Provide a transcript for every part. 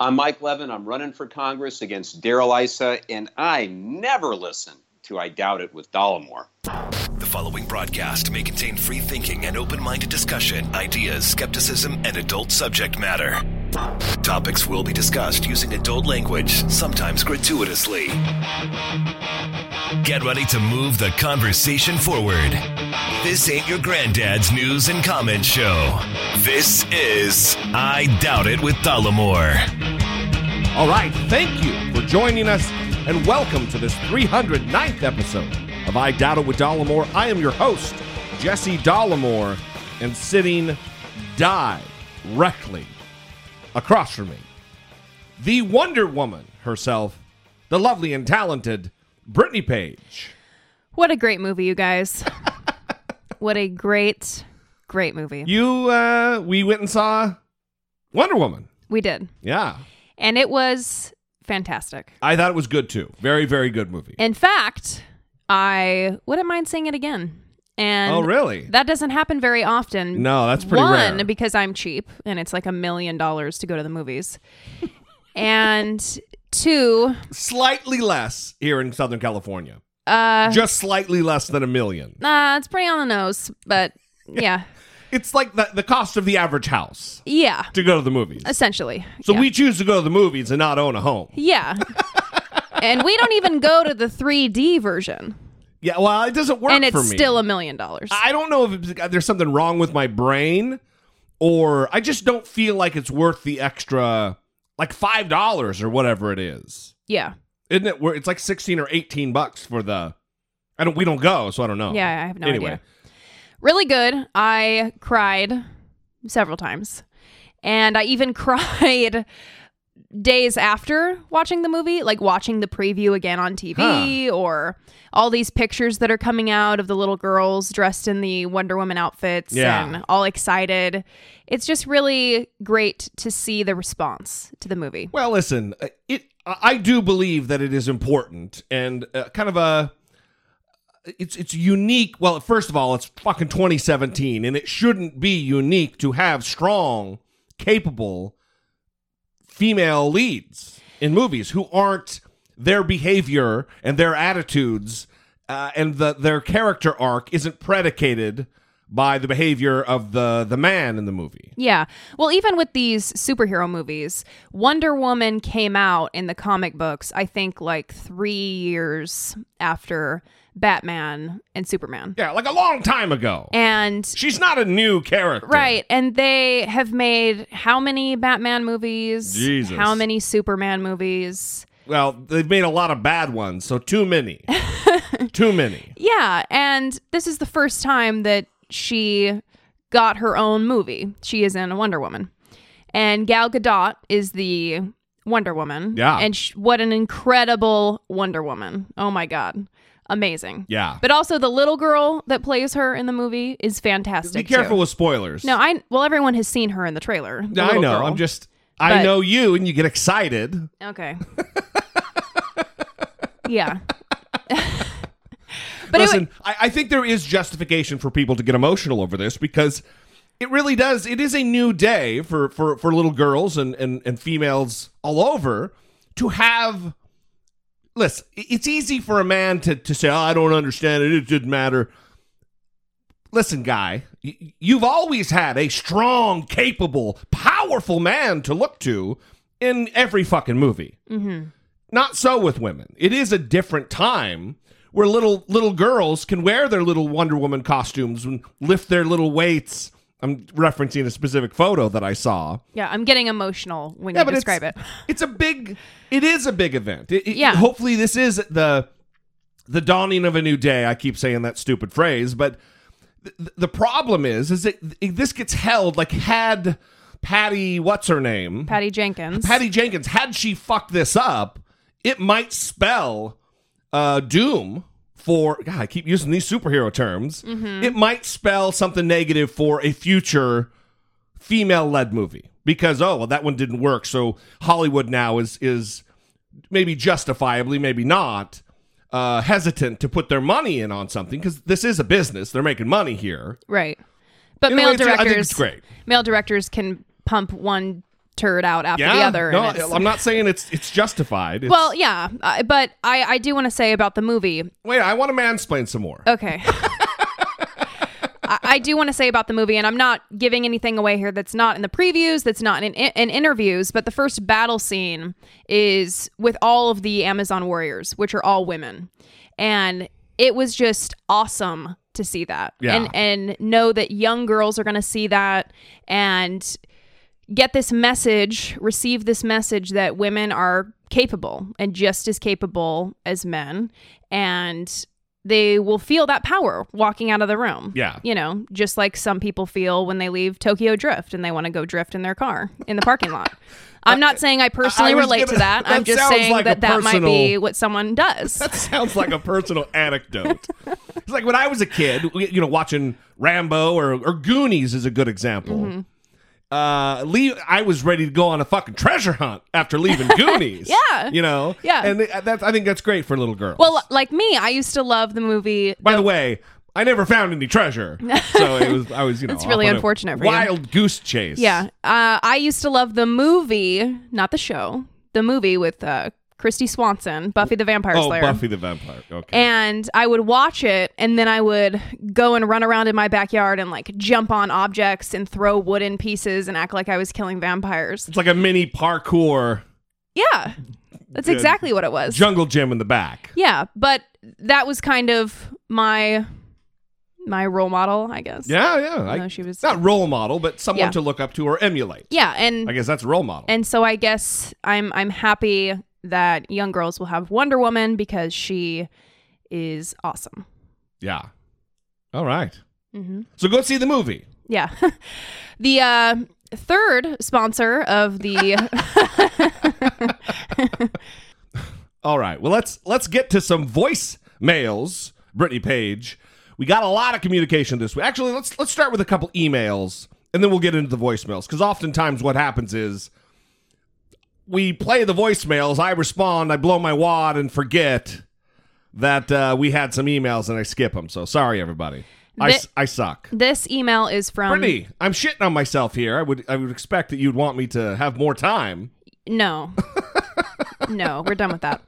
I'm Mike Levin. I'm running for Congress against Darrell Issa, and I never listen to I Doubt It with Dollemore. The following broadcast may contain free thinking and open minded discussion, ideas, skepticism, and adult subject matter. Topics will be discussed using adult language, sometimes gratuitously. Get ready to move the conversation forward. This ain't your granddad's news and comment show. This is I Doubt It with Dollemore. All right, thank you for joining us, and welcome to this 309th episode of I Doubt It with Dollemore. I am your host, Jesse Dollemore, and sitting directly across from me, the Wonder Woman herself, the lovely and talented Brittany Page. What a great movie, you guys. what a great, great movie. You, uh, we went and saw Wonder Woman. We did. Yeah. And it was fantastic. I thought it was good too. Very, very good movie. In fact, I wouldn't mind seeing it again. And oh, really? that doesn't happen very often. No, that's pretty One, rare. because I'm cheap and it's like a million dollars to go to the movies. and two, Slightly less here in Southern California. uh, Just slightly less than a million. uh it's pretty on the nose, but yeah. It's like the, the cost of the average house Yeah. to go to the movies. Essentially. So yeah. we choose to go to the movies and not own a home. Yeah. and we don't even go to the 3D version. Yeah, well, it doesn't work and it's for me. still a million dollars. I don't know if it's, there's something wrong with my brain or I just don't feel like it's worth the extra, like $5 or whatever it is. Yeah. Isn't it? wor- It's like 16 or 18 bucks for the. I don't. We don't go, so I don't know. Yeah, I have no anyway, idea. Really good. I cried several times. And I even cried days after watching the movie, like watching the preview again on TV or all these pictures that are coming out of the little girls dressed in the Wonder Woman outfits Yeah. and all excited. It's just really great to see the response to the movie. Well, listen, uh, it. I do believe that it is important and uh, kind of a. It's it's unique. Well, first of all, it's fucking 2017, and it shouldn't be unique to have strong, capable female leads in movies who aren't their behavior and their attitudes uh, and the their character arc isn't predicated by the behavior of the the man in the movie. Yeah. Well, even with these superhero movies, Wonder Woman came out in the comic books, I think like three years after Batman and Superman. Yeah, like a long time ago. And She's not a new character. Right. And they have made how many Batman movies? Jesus. How many Superman movies? Well, they've made a lot of bad ones, so too many. too many. Yeah. And this is the first time that she got her own movie. She is in a Wonder Woman. And Gal Gadot is the Wonder Woman. Yeah. And sh- what an incredible Wonder Woman. Oh my God. Amazing. Yeah. But also the little girl that plays her in the movie is fantastic. Be careful too. with spoilers. No, I well everyone has seen her in the trailer. the I know. girl. I'm just I But- know you and you get excited. Okay. yeah. but Listen, anyway, I, I think there is justification for people to get emotional over this because it really does. It is a new day for for, for little girls and, and, and females all over to have. Listen, it's easy for a man to, to say, oh, I don't understand it. It didn't matter. Listen, guy, y- you've always had a strong, capable, powerful man to look to in every fucking movie. Mm-hmm. Not so with women. It is a different time where little little girls can wear their little Wonder Woman costumes and lift their little weights. I'm referencing a specific photo that I saw. yeah, I'm getting emotional when Yeah, you describe it. It's a big. It is a big event. It- it- Yeah. Hopefully, this is the the dawning of a new day. I keep saying that stupid phrase, but th- the problem is, is that this gets held like had Patty, what's her name? Patty Jenkins. Patty Jenkins, had she fucked this up, it might spell uh, doom for. God, I keep using these superhero terms. It might spell something negative for a future female-led movie because oh well that one didn't work, so Hollywood now is is maybe justifiably, maybe not. Uh, hesitant to put their money in on something because this is a business; they're making money here. Right. But In male way, directors great. Male directors can pump one turd out after yeah, the other. no, I'm not saying it's it's justified. It's, well, yeah, uh, but I I do want to say about the movie. wait, I want to mansplain some more. Okay. I, I do want to say about the movie, and I'm not giving anything away here that's not in the previews, that's not in, in interviews, but the first battle scene is with all of the Amazon warriors, which are all women. And it was just awesome to see that. Yeah. And and know that young girls are going to see that and get this message, receive this message that women are capable and just as capable as men and they will feel that power walking out of the room. Yeah. You know, just like some people feel when they leave Tokyo Drift and they want to go drift in their car in the parking lot. I'm not saying I personally I relate gonna- to that. that I'm just saying like that that might be what someone does. That sounds like a personal anecdote. It's like when I was a kid, you know, watching Rambo or, or Goonies is a good example. Mm-hmm. Uh, leave, I was ready to go on a fucking treasure hunt after leaving Goonies. Yeah. you know. Yeah. and that's I think that's great for little girls. well, like me, I used to love the movie by the way, I never found any treasure, so it was I was you know it's really off on a unfortunate wild goose chase. Yeah. Uh, I used to love the movie, not the show, the movie with uh, Kristy Swanson, Buffy the Vampire Oh, Slayer. Buffy the Vampire. Okay. And I would watch it, and then I would go and run around in my backyard and like jump on objects and throw wooden pieces and act like I was killing vampires. it's like a mini parkour Yeah, that's exactly what it was. jungle gym in the back. yeah, but that was kind of my my role model, I guess. Yeah, yeah. I, she was- not role model, but someone Yeah. to look up to or emulate. Yeah, and I guess that's role model. And so I guess I'm I'm happy that young girls will have Wonder Woman because she is awesome. yeah. All right. Mm-hmm. So go see the movie. Yeah. the uh, third sponsor of the All right. Well, let's let's get to some voicemails. Brittany Page. We got a lot of communication this week. Actually, let's let's start with a couple emails and then we'll get into the voicemails because oftentimes what happens is we play the voicemails, I respond, I blow my wad and forget that uh, we had some emails and I skip them. So sorry, everybody. I, I suck. this email is from Brittany, I'm shitting on myself here. I would I would expect that you'd want me to have more time. no. no, we're done with that.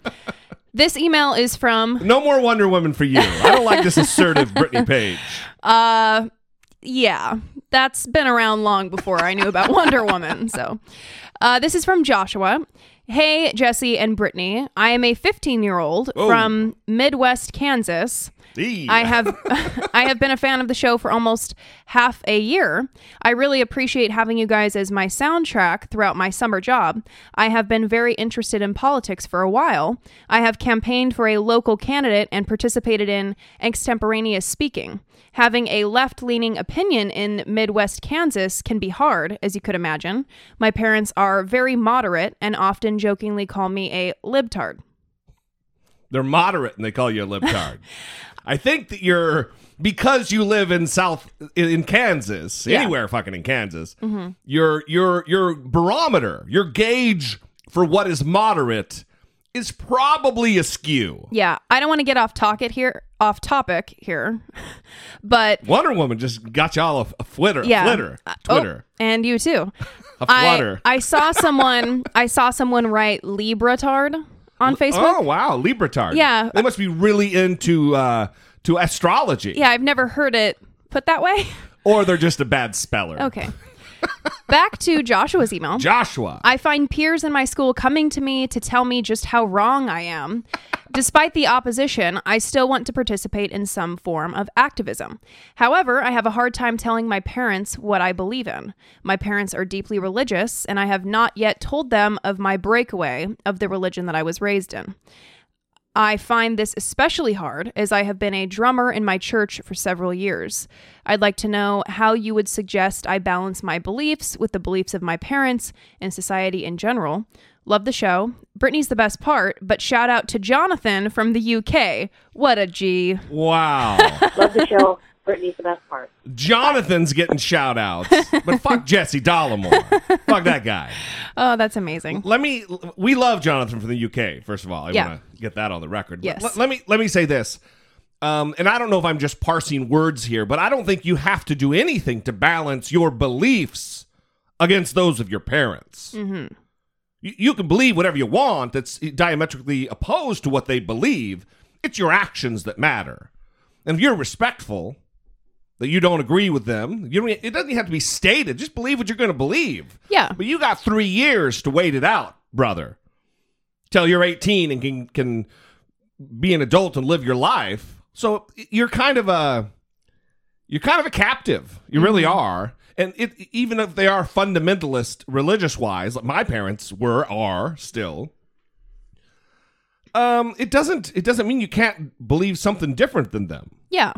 This email is from No more Wonder Woman for you. I don't like this assertive Brittany Page. Uh, yeah, that's been around long before I knew about Wonder Woman. So, uh, this is from Joshua. Hey, Jesse and Brittany. I am a 15 year old from Midwest Kansas. Eee. I have I have been a fan of the show for almost half a year. I really appreciate having you guys as my soundtrack throughout my summer job. I have been very interested in politics for a while. I have campaigned for a local candidate and participated in extemporaneous speaking. Having a left leaning opinion in Midwest Kansas can be hard, as you could imagine. My parents are very moderate and often jokingly call me a libtard. They're moderate and they call you a libtard. I think that you're because you live in South in, Kansas, Yeah. anywhere fucking in Kansas. Mm-hmm. Your your your barometer, your gauge for what is moderate is probably askew. Yeah, I don't want to get off topic here, off topic here, but Wonder Woman just got y'all a, a flitter, yeah, flitter, Uh, oh, Twitter, and you too. a flutter. I saw someone, I saw someone write Libratard on Facebook. Oh wow, Libratard. Yeah. they must be really into uh, to astrology. Yeah, I've never heard it put that way. or they're just a bad speller. Okay. Back to Joshua's email. Joshua. I find peers in my school coming to me to tell me just how wrong I am. Despite the opposition, I still want to participate in some form of activism. However, I have a hard time telling my parents what I believe in. My parents are deeply religious, and I have not yet told them of my breakaway of the religion that I was raised in. I find this especially hard as I have been a drummer in my church for several years. I'd like to know how you would suggest I balance my beliefs with the beliefs of my parents and society in general. Love the show. Brittany's the best part, but shout out to Jonathan from the UK. What a G. wow. Love the show. Brittany's the best part. Jonathan's getting shout outs, but fuck Jesse Dollemore. fuck that guy. Oh, that's amazing. Let me. We love Jonathan from the UK. First of all, I Yeah. want to get that on the record. Yes. let- let me let me say this. Um, and I don't know if I'm just parsing words here, but I don't think you have to do anything to balance your beliefs against those of your parents. Mm-hmm. You, you can believe whatever you want that's diametrically opposed to what they believe. It's your actions that matter. And if you're respectful, that you don't agree with them, you don't, it doesn't have to be stated. Just believe what you're going to believe. Yeah. But you got three years to wait it out, brother. Till you're 18 and can can be an adult and live your life. So you're kind of a you're kind of a captive. You really are. And it, even if they are fundamentalist religious wise, like my parents were, are still. Um, it doesn't. It doesn't mean you can't believe something different than them. Yeah.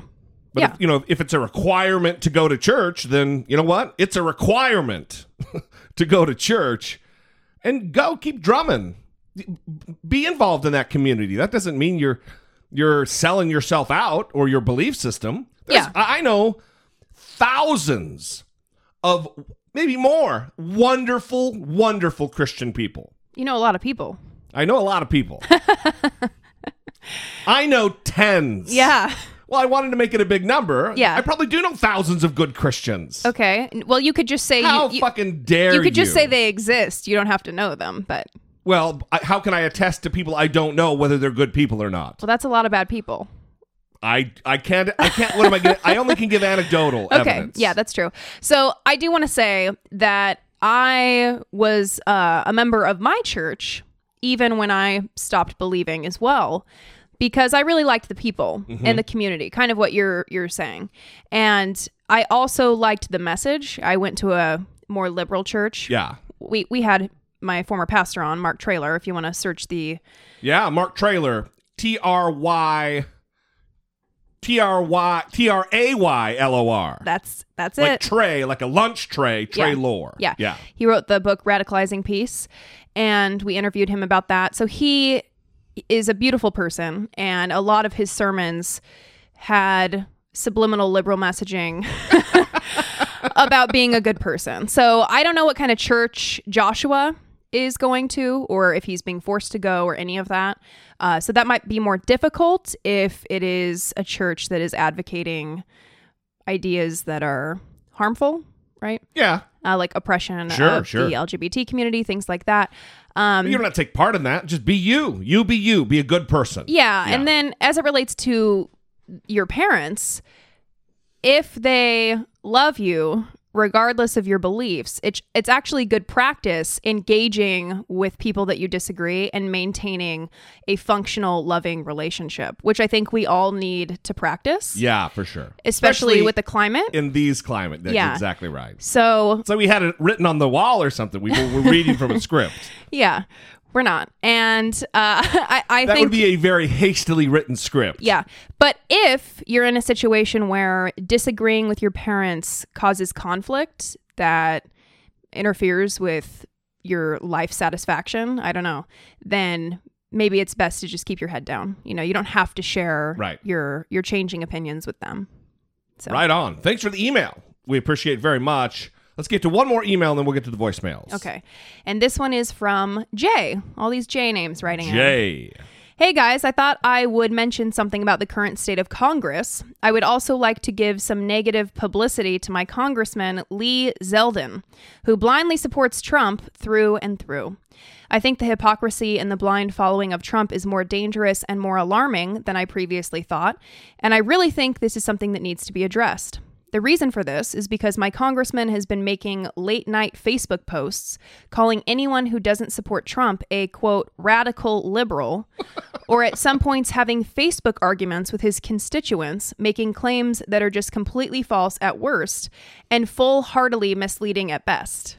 But Yeah. if, you know, if it's a requirement to go to church, then you know what? It's a requirement to go to church and go keep drumming. Be involved in that community. That doesn't mean you're you're selling yourself out or your belief system. There's- Yeah. I I know thousands of maybe more wonderful, wonderful Christian people. You know a lot of people. I know a lot of people. I know tens. Yeah. Well, I wanted to make it a big number. Yeah. I probably do know thousands of good Christians. Okay. Well, you could just say How you, fucking dare you? you could just say they exist. You don't have to know them, but Well, I, how can I attest to people I don't know whether they're good people or not? well, that's a lot of bad people. I I can't I can't. What am I? Gonna, I only can give anecdotal Okay. evidence. Yeah, that's true. So I do want to say that I was uh, a member of my church even when I stopped believing as well. Because I really liked the people Mm-hmm. and the community, kind of what you're you're saying, and I also liked the message. I went to a more liberal church. yeah, we we had my former pastor on, Mark Traylor. If you want to search the yeah. Mark Traylor, T R Y, T R Y, T R A Y L O R. that's that's Like it. Like tray, like a lunch tray, tray lore. Yeah. yeah. He wrote the book Radicalizing Peace, and we interviewed him about that. So he is a beautiful person, and a lot of his sermons had subliminal liberal messaging about being a good person. So I don't know what kind of church Joshua is going to, or if he's being forced to go, or any of that. Uh, so that might be more difficult if it is a church that is advocating ideas that are harmful, right? Yeah. Uh, like oppression Sure, of sure. the LGBT community, things like that. Um, you don't have to take part in that. Just be you. You be you. Be a good person. yeah, Yeah. and then as it relates to your parents, if they love you regardless of your beliefs, it's it's actually good practice engaging with people that you disagree and maintaining a functional, loving relationship, which I think we all need to practice, Yeah, for sure. especially, with the climate. in these climate. That's Yeah. exactly right. so So we had it written on the wall or something. We were, we're reading from a script. yeah, we're not, and uh, I, I That think would be a very hastily written script. Yeah. But if you're in a situation where disagreeing with your parents causes conflict that interferes with your life satisfaction, I don't know, then maybe it's best to just keep your head down. You know, you don't have to share Right. your your changing opinions with them. So Right on. Thanks for the email. We appreciate it very much. Let's get to one more email and then we'll get to the voicemails. Okay. And this one is from Jay. All these J names writing in. Jay. Hey guys, I thought I would mention something about the current state of Congress. I would also like to give some negative publicity to my Congressman Lee Zeldin, who blindly supports Trump through and through. I think the hypocrisy and the blind following of Trump is more dangerous and more alarming than I previously thought, and I really think this is something that needs to be addressed. The reason for this is because my congressman has been making late night Facebook posts calling anyone who doesn't support Trump a quote radical liberal, or at some points having Facebook arguments with his constituents, making claims that are just completely false at worst and full heartedly misleading at best.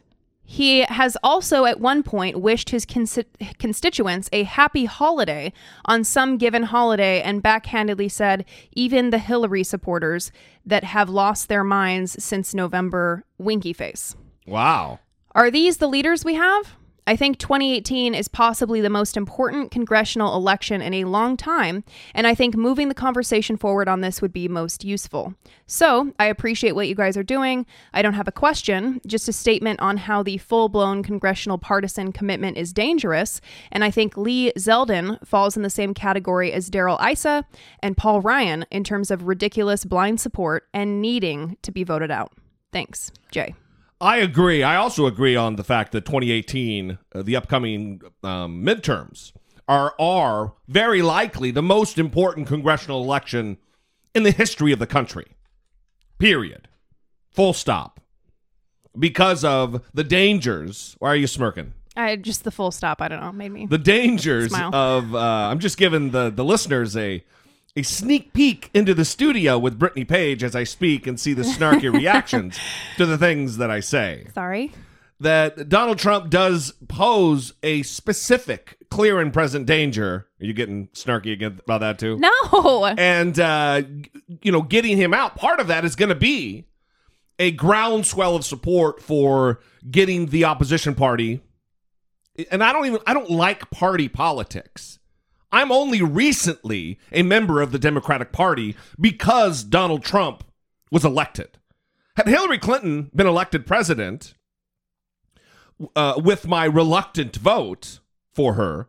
He has also at one point wished his consi- constituents a happy holiday on some given holiday and backhandedly said, even the Hillary supporters that have lost their minds since November, winky face. Wow. Are these the leaders we have? I think 2018 is possibly the most important congressional election in a long time, and I think moving the conversation forward on this would be most useful. So, I appreciate what you guys are doing. I don't have a question, just a statement on how the full blown congressional partisan commitment is dangerous, and I think Lee Zeldin falls in the same category as Darrell Issa and Paul Ryan in terms of ridiculous blind support and needing to be voted out. Thanks, Jay. I agree. I also agree on the fact that 2018, uh, the upcoming um, midterms, are are very likely the most important congressional election in the history of the country. Period. Full stop. Because of the dangers. Why are you smirking? I just the full stop. I don't know. Made me. The dangers Smile. of. Uh, I'm just giving the the listeners a a sneak peek into the studio with Brittany Page as I speak and see the snarky reactions to the things that I say. Sorry. That Donald Trump does pose a specific, clear and present danger. Are you getting snarky again about that too? No. and uh, you know, getting him out. Part of that is going to be a groundswell of support for getting the opposition party. And I don't even I don't like party politics. I'm only recently a member of the Democratic Party because Donald Trump was elected. Had Hillary Clinton been elected president uh, with my reluctant vote for her,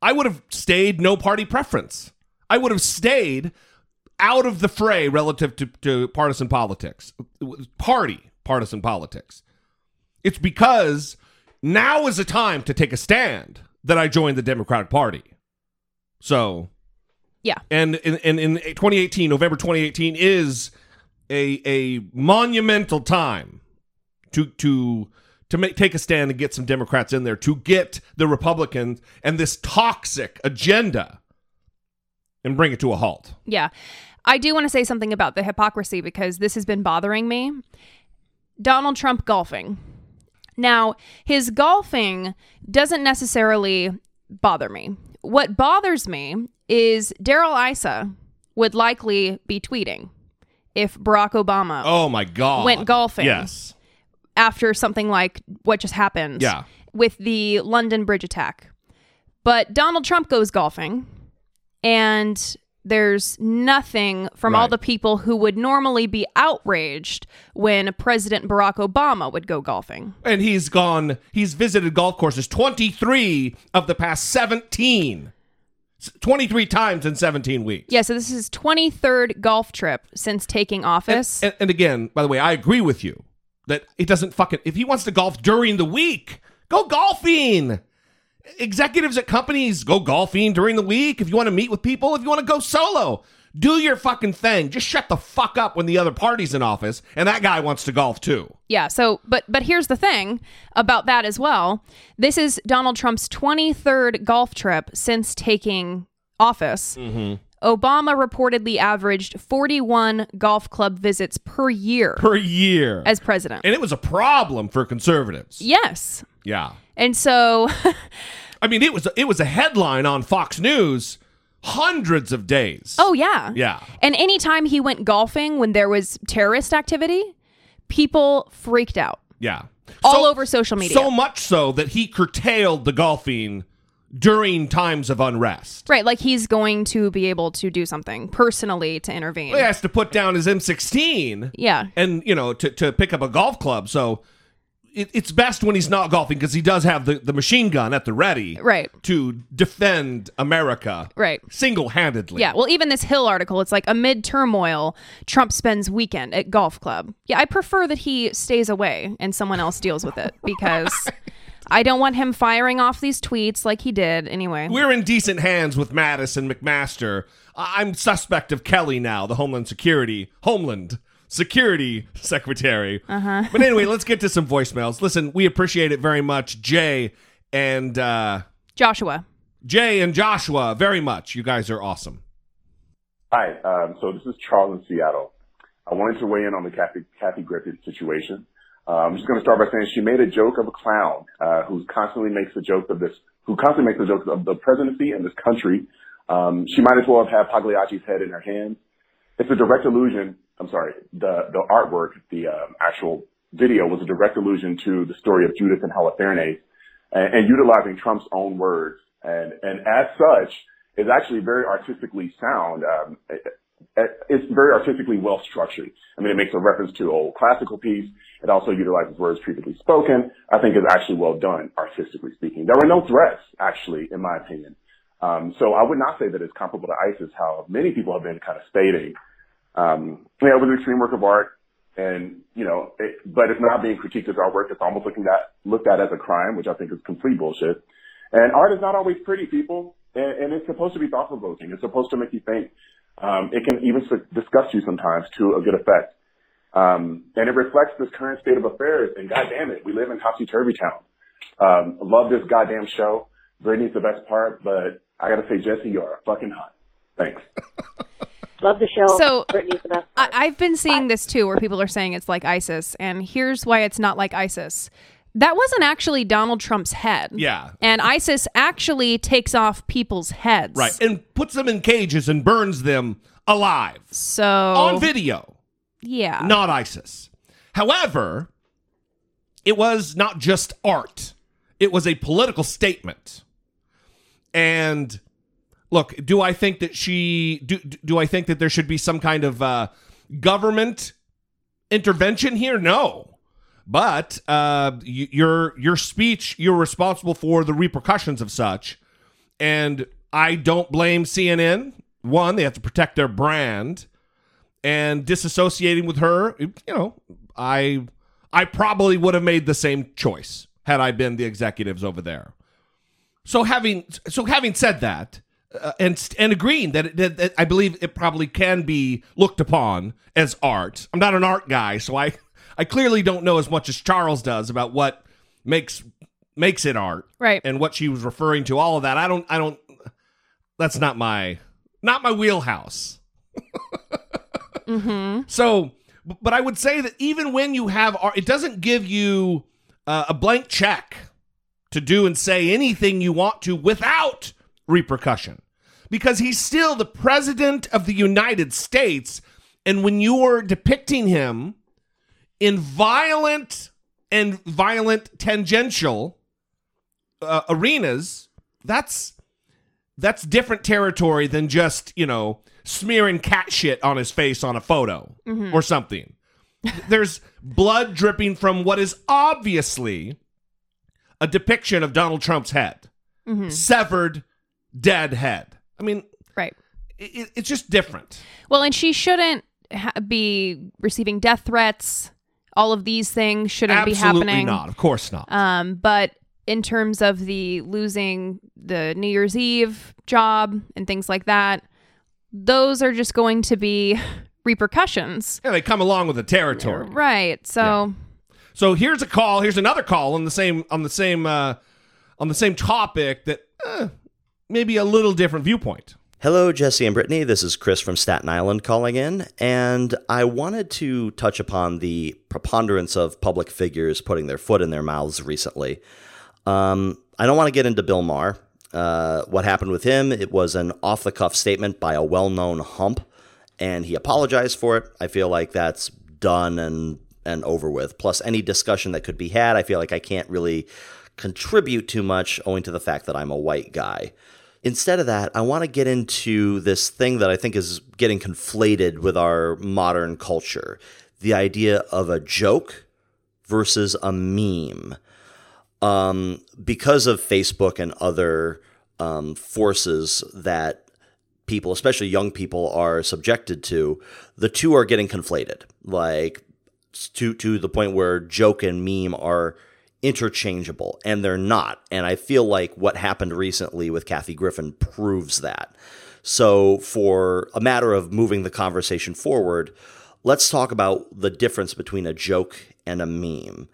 I would have stayed no party preference. I would have stayed out of the fray relative to, to partisan politics, party partisan politics. It's because now is the time to take a stand that I joined the Democratic Party. So, Yeah. and in, in, in 2018, November 2018 is a a monumental time to to to make take a stand and get some Democrats in there to get the Republicans and this toxic agenda and bring it to a halt. Yeah. I do want to say something about the hypocrisy because this has been bothering me. Donald Trump golfing. Now, his golfing doesn't necessarily bother me. What bothers me is Darrell Issa would likely be tweeting if Barack Obama Oh my god. Went golfing. Yes. after something like what just happened Yeah. with the London bridge attack. But Donald Trump goes golfing, and there's nothing from all the people who would normally be outraged when President Barack Obama would go golfing. And he's gone he's visited golf courses 23 of the past 17. 23 times in 17 weeks. Yeah, so this is his 23rd golf trip since taking office. And, and again, by the way, I agree with you that it doesn't fucking. If he wants to golf during the week, go golfing. Executives at companies go golfing during the week. If you want to meet with people, if you want to go solo, do your fucking thing. Just shut the fuck up when the other party's in office and that guy wants to golf too. Yeah, so but but here's the thing about that as well. This is Donald Trump's 23rd golf trip since taking office. Mm-hmm. Obama reportedly averaged 41 golf club visits per year Per year. as president. and it was a problem for conservatives. yes. Yeah. And so I mean, it was it was a headline on Fox News hundreds of days. oh yeah. Yeah. And anytime he went golfing when there was terrorist activity, people freaked out. Yeah. All So- over social media. So much so that he curtailed the golfing during times of unrest. Right, like he's going to be able to do something personally to intervene. He has to put down his M16 Yeah. and, you know, to, to pick up a golf club. So it, it's best when he's not golfing because he does have the, the machine gun at the ready Right. to defend America Right. single handedly. Yeah, well, even this Hill article, it's like amid turmoil, Trump spends weekend at golf club. Yeah, I prefer that he stays away and someone else deals with it because I don't want him firing off these tweets like he did anyway. We're in decent hands with Mattis and McMaster. I'm suspect of Kelly now, the Homeland Security, Homeland Security Secretary. Uh-huh. But anyway, let's get to some voicemails. Listen, we appreciate it very much, Jay and uh, Joshua. Jay and Joshua, very much. You guys are awesome. Hi, um, so this is Charles in Seattle. I wanted to weigh in on the Kathy, Kathy Griffin situation. Uh, I'm just going to start by saying she made a joke of a clown uh, who constantly makes the joke of this, who constantly makes a joke of the presidency and this country. Um, she might as well have had Pagliacci's head in her hand. It's a direct allusion. I'm sorry, the the artwork, the um, actual video was a direct allusion to the story of Judith and Holofernes, and, and utilizing Trump's own words, and and as such, is actually very artistically sound. Um, it- it- it's very artistically well structured. I mean, it makes a reference to old classical piece. It also utilizes words previously spoken. I think is actually well done, artistically speaking. There were no threats, actually, in my opinion. Um, so I would not say that it's comparable to ISIS, how many people have been kind of stating. Um, yeah, it was an extreme work of art. And, you know, it, but it's not being critiqued as artwork. It's almost looking at, looked at as a crime, which I think is complete bullshit. And art is not always pretty, people. And, and it's supposed to be thought provoking. It's supposed to make you think. Um, it can even disgust you sometimes to a good effect. Um, and it reflects this current state of affairs. And God damn it, we live in topsy turvy town. Um, love this goddamn show. Brittany's the best part, but I gotta say, Jesse, you are fucking hot. Thanks. Love the show. So, Brittany's the best. I, part. I've been seeing this too, where people are saying it's like ISIS, and here's why it's not like ISIS. That wasn't actually Donald Trump's head. Yeah. And ISIS actually takes off people's heads. Right. And puts them in cages and burns them alive So on video. yeah. not ISIS. However, it was not just art, it was a political statement. And look, do I think that she do do I think that there should be some kind of uh, government intervention here? No. But uh, y- your your speech, you're responsible for the repercussions of such, and I don't blame CNN. One, they have to protect their brand, and disassociating with her, you know, I I probably would have made the same choice had I been the executives over there. So having so having said that, uh, and and agreeing that, it, that, that I believe it probably can be looked upon as art. I'm not an art guy, so I I clearly don't know as much as Charles does about what makes makes it art Right. and what she was referring to. All of that, I don't I don't. That's not my not my wheelhouse. Mm-hmm. So, but I would say that even when you have art, it doesn't give you uh, a blank check to do and say anything you want to without repercussion. Because he's still the president of the United States. And when you're depicting him in violent and violent tangential uh, arenas, that's that's different territory than just you know smearing cat shit on his face on a photo or something. There's blood dripping from what is obviously a depiction of Donald Trump's head, severed, dead head. I mean, Right. it, it's just different. Well, and she shouldn't ha- be receiving death threats. All of these things shouldn't be Absolutely happening. not. Of course not. Um, but in terms of the losing the New Year's Eve job and things like that, those are just going to be repercussions. yeah, they come along with the territory. Right. So So here's a call. Here's another call on the same on the same uh, on the same topic that uh, maybe a little different viewpoint. Hello, Jesse and Brittany. This is Chris from Staten Island calling in, and I wanted to touch upon the preponderance of public figures putting their foot in their mouths recently. Um, I don't want to get into Bill Maher. Uh, what happened with him? It was an off the cuff statement by a well known hump, and he apologized for it. I feel like that's done and and over with. Plus, any discussion that could be had, I feel like I can't really contribute too much owing to the fact that I'm a white guy. Instead of that, I want to get into this thing that I think is getting conflated with our modern culture the idea of a joke versus a meme. Um, because of Facebook and other um, forces that people, especially young people, are subjected to, the two are getting conflated. Like to to the point where joke and meme are interchangeable, and they're not. And I feel like what happened recently with Kathy Griffin proves that. So, for a matter of moving the conversation forward, let's talk about the difference between a joke and a meme.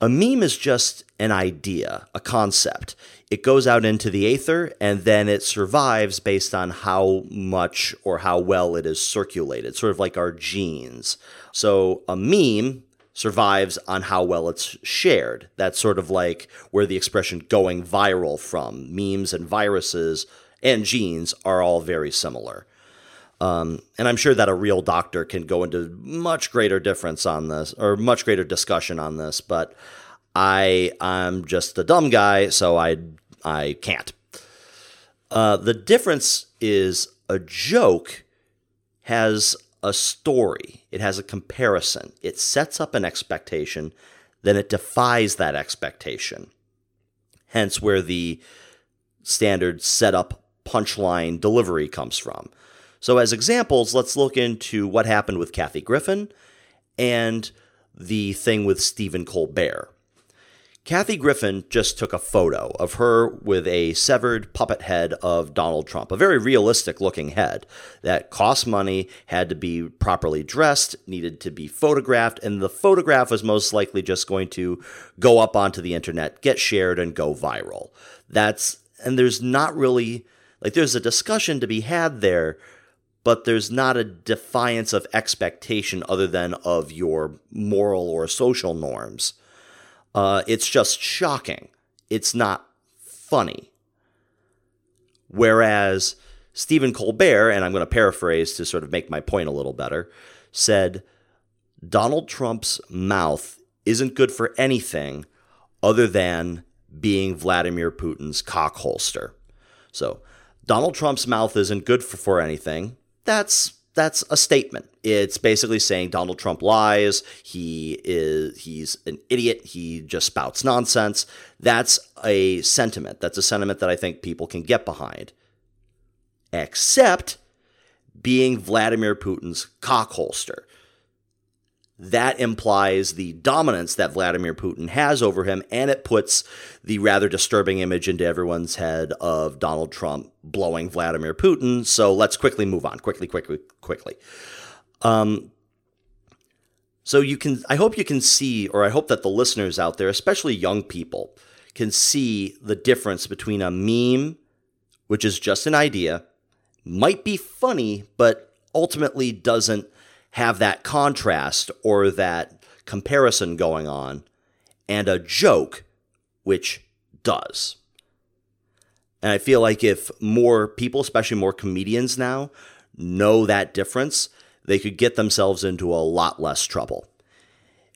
A meme is just an idea, a concept. It goes out into the aether and then it survives based on how much or how well it is circulated, sort of like our genes. So a meme survives on how well it's shared. That's sort of like where the expression going viral from. Memes and viruses and genes are all very similar. Um, and I'm sure that a real doctor can go into much greater difference on this or much greater discussion on this, but I I'm just a dumb guy, so I I can't. Uh, the difference is a joke has a story. It has a comparison. It sets up an expectation, then it defies that expectation. Hence, where the standard setup punchline delivery comes from. So, as examples, let's look into what happened with Kathy Griffin and the thing with Stephen Colbert. Kathy Griffin just took a photo of her with a severed puppet head of Donald Trump, a very realistic looking head that cost money, had to be properly dressed, needed to be photographed, and the photograph was most likely just going to go up onto the internet, get shared, and go viral. That's, and there's not really, like, there's a discussion to be had there, but there's not a defiance of expectation other than of your moral or social norms. Uh, it's just shocking. It's not funny. Whereas Stephen Colbert, and I'm going to paraphrase to sort of make my point a little better, said Donald Trump's mouth isn't good for anything other than being Vladimir Putin's cock holster. So, Donald Trump's mouth isn't good for, for anything. That's that's a statement. It's basically saying Donald Trump lies. He is he's an idiot. He just spouts nonsense. That's a sentiment. That's a sentiment that I think people can get behind. Except being Vladimir Putin's cock holster that implies the dominance that Vladimir Putin has over him, and it puts the rather disturbing image into everyone's head of Donald Trump blowing Vladimir Putin. So let's quickly move on. Quickly, quickly, quickly. Um, so you can, I hope you can see, or I hope that the listeners out there, especially young people, can see the difference between a meme, which is just an idea, might be funny, but ultimately doesn't have that contrast or that comparison going on, and a joke, which does. And I feel like if more people, especially more comedians now, know that difference, they could get themselves into a lot less trouble.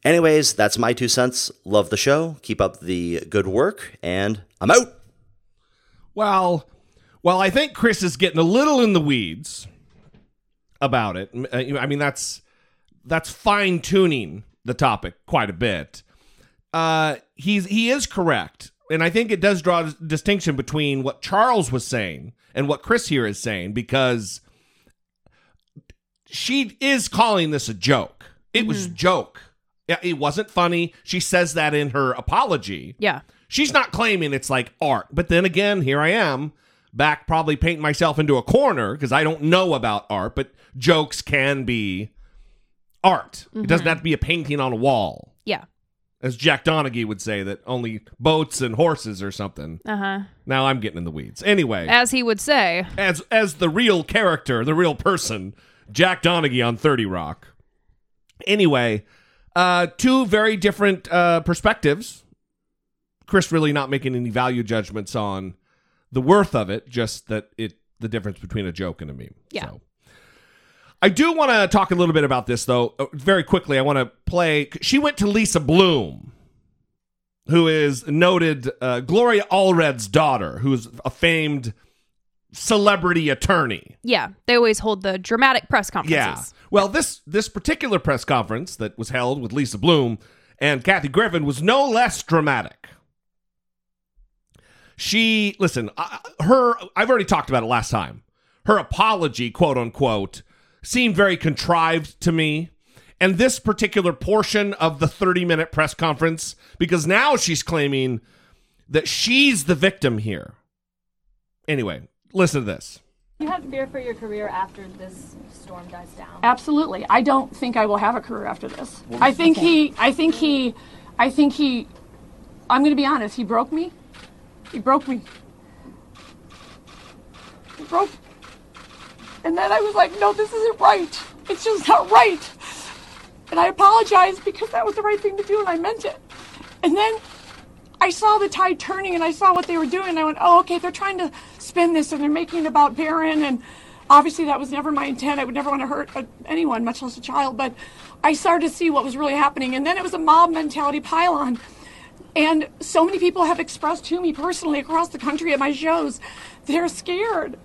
Anyways, that's my two cents. Love the show. Keep up the good work, and I'm out. Well, well, I think Chris is getting a little in the weeds about it. Uh, I mean, that's that's fine tuning the topic quite a bit. Uh, he's he is correct, and I think it does draw a distinction between what Charles was saying and what Chris here is saying because she is calling this a joke. It mm-hmm. was joke. It wasn't funny. She says that in her apology. Yeah. She's not claiming it's like art. But then again, here I am back probably paint myself into a corner because I don't know about art, but jokes can be art. Mm-hmm. It doesn't mm-hmm. have to be a painting on a wall. Yeah. As Jack Donaghy would say, that only boats and horses or something. Uh huh. Now I'm getting in the weeds. Anyway, as he would say, as as the real character, the real person, Jack Donaghy on Thirty Rock. Anyway, uh, two very different uh, perspectives. Chris really not making any value judgments on the worth of it, just that it the difference between a joke and a meme. Yeah. So. I do want to talk a little bit about this though, uh, very quickly. I want to play. She went to Lisa Bloom, who is noted uh, Gloria Allred's daughter, who's a famed celebrity attorney. Yeah, they always hold the dramatic press conferences. Yeah. Well, this this particular press conference that was held with Lisa Bloom and Kathy Griffin was no less dramatic she listen her i've already talked about it last time. Her apology quote unquote seemed very contrived to me. And this particular portion of the 30 minute press conference because now she's claiming that she's the victim here. Anyway listen to this. You have fear for your career after this storm dies down? Absolutely. I don't think i will have a career after this. I think he i think he i think he i'm going to be honest he broke me he broke me. He broke. And then I was like, no, this isn't right. It's just not right. And I apologized because that was the right thing to do and I meant it. And then I saw the tide turning and I saw what they were doing. And I went, oh, okay, they're trying to spin this and they're making it about Barron. And obviously that was never my intent. I would never want to hurt uh, anyone, much less a child. But I started to see what was really happening. And then it was a mob mentality pile-on. And so many people have expressed to me personally across the country at my shows, they're scared.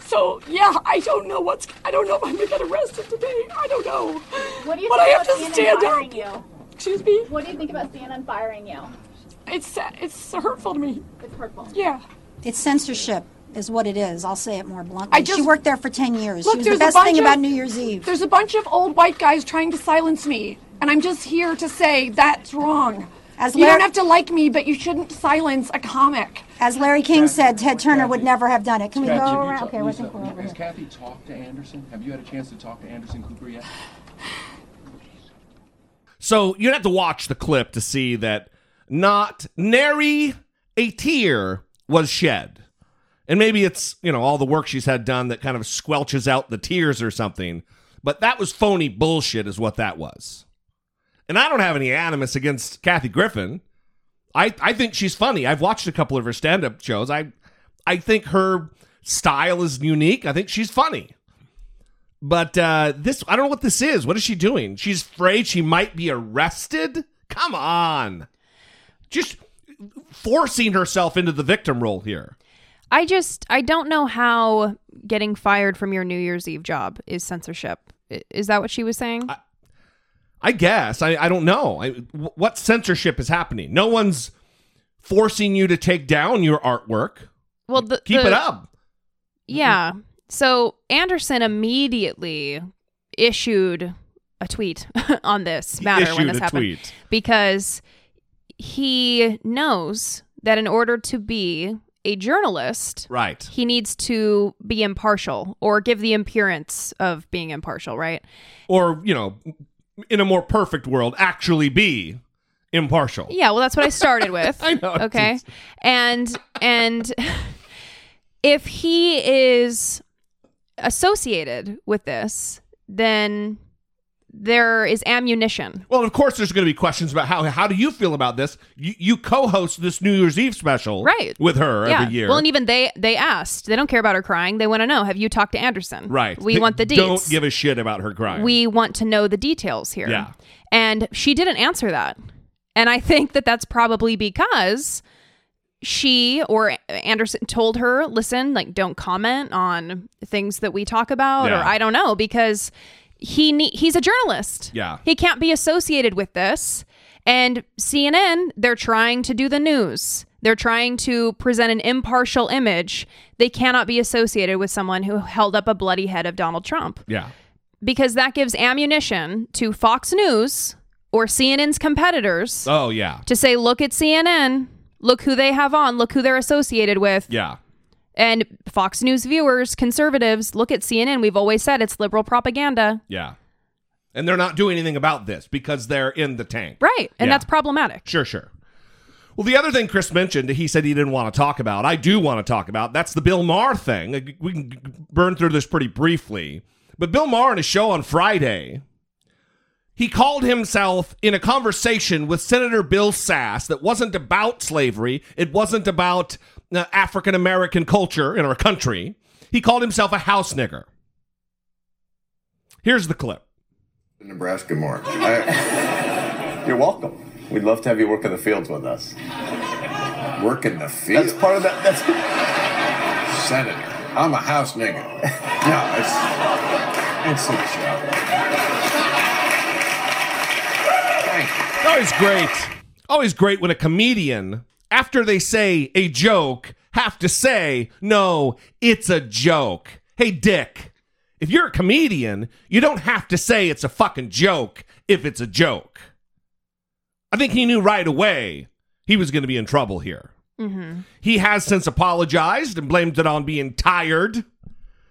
So yeah, I don't know what's. I don't know if I'm gonna get arrested today. I don't know. What do you but think I have about to stand up. You? Excuse me. What do you think about CNN firing you? It's it's hurtful to me. It's hurtful. Yeah. It's censorship. is what it is. I'll say it more bluntly. I just- she worked there for 10 years. Look, she was there's the a best bunch thing of- about New Year's Eve. There's a bunch of old white guys trying to silence me, and I'm just here to say that's wrong. As you don't have to like me, but you shouldn't silence a comic. As Larry King said, Ted Turner would never have done it. Can we Kathy, go around? ta- Okay, I think we're over Has here. Kathy talked to Anderson? Have you had a chance to talk to Anderson Cooper yet? So you'd have to watch the clip to see that not nary a tear was shed. And maybe it's, you know, all the work she's had done that kind of squelches out the tears or something. But that was phony bullshit, is what that was. And I don't have any animus against Kathy Griffin. I, I think she's funny. I've watched a couple of her stand up shows. I I think her style is unique. I think she's funny. But uh, this, I don't know what this is. What is she doing? She's afraid she might be arrested? Come on. Just forcing herself into the victim role here. I just I don't know how getting fired from your New Year's Eve job is censorship. Is that what she was saying? I guess. I, I don't know. I, what censorship is happening? No one's forcing you to take down your artwork. well, the, Keep the- it up. Yeah. So Anderson immediately issued a tweet on this matter when this happened tweet. because he knows that in order to be a journalist, Right. he needs to be impartial or give the appearance of being impartial, right? Or, you know, in a more perfect world, actually be impartial. Yeah, well that's what I started with. I know, Okay. it's- And and if he is associated with this, then there is ammunition. Well, of course, there's going to be questions about how how do you feel about this? You, you co-host this New Year's Eve special, Right. with her yeah. every year. Well, and even they they asked. They don't care about her crying. They want to know, have you talked to Anderson? right. We They want the deets. Don't give a shit about her crying. we want to know the details here. Yeah. And she didn't answer that. And I think that that's probably because she or Anderson told her, listen, like, don't comment on things that we talk about, Yeah. or I don't know, because he ne- he's a journalist. Yeah. He can't be associated with this. And CNN, they're trying to do the news. They're trying to present an impartial image. They cannot be associated with someone who held up a bloody head of Donald Trump yeah. because that gives ammunition to Fox News or CNN's competitors Oh yeah. to say, look at CNN, look who they have on, look who they're associated with. Yeah. And Fox News viewers, conservatives, look at CNN. We've always said it's liberal propaganda. Yeah. And they're not doing anything about this because they're in the tank. Right. And Yeah. that's problematic. Sure, sure. Well, the other thing Chris mentioned, he said he didn't want to talk about. I do want to talk about. That's the Bill Maher thing. We can burn through this pretty briefly. But Bill Maher in a show on Friday, he called himself in a conversation with Senator Bill Sasse that wasn't about slavery. It wasn't about African American culture in our country. He called himself a house nigger. Here's the clip. Nebraska more. I- you're welcome. We'd love to have you work in the fields with us. Work in the field. That's part of that. That's Senator. I'm a house nigger. No, it's it's a joke. Thank you. Always great. Always great when a comedian, after they say a joke, have to say, no, it's a joke. Hey, Dick, if you're a comedian, you don't have to say it's a fucking joke if it's a joke. I think he knew right away he was going to be in trouble here. Mm-hmm. He has since apologized and blamed it on being tired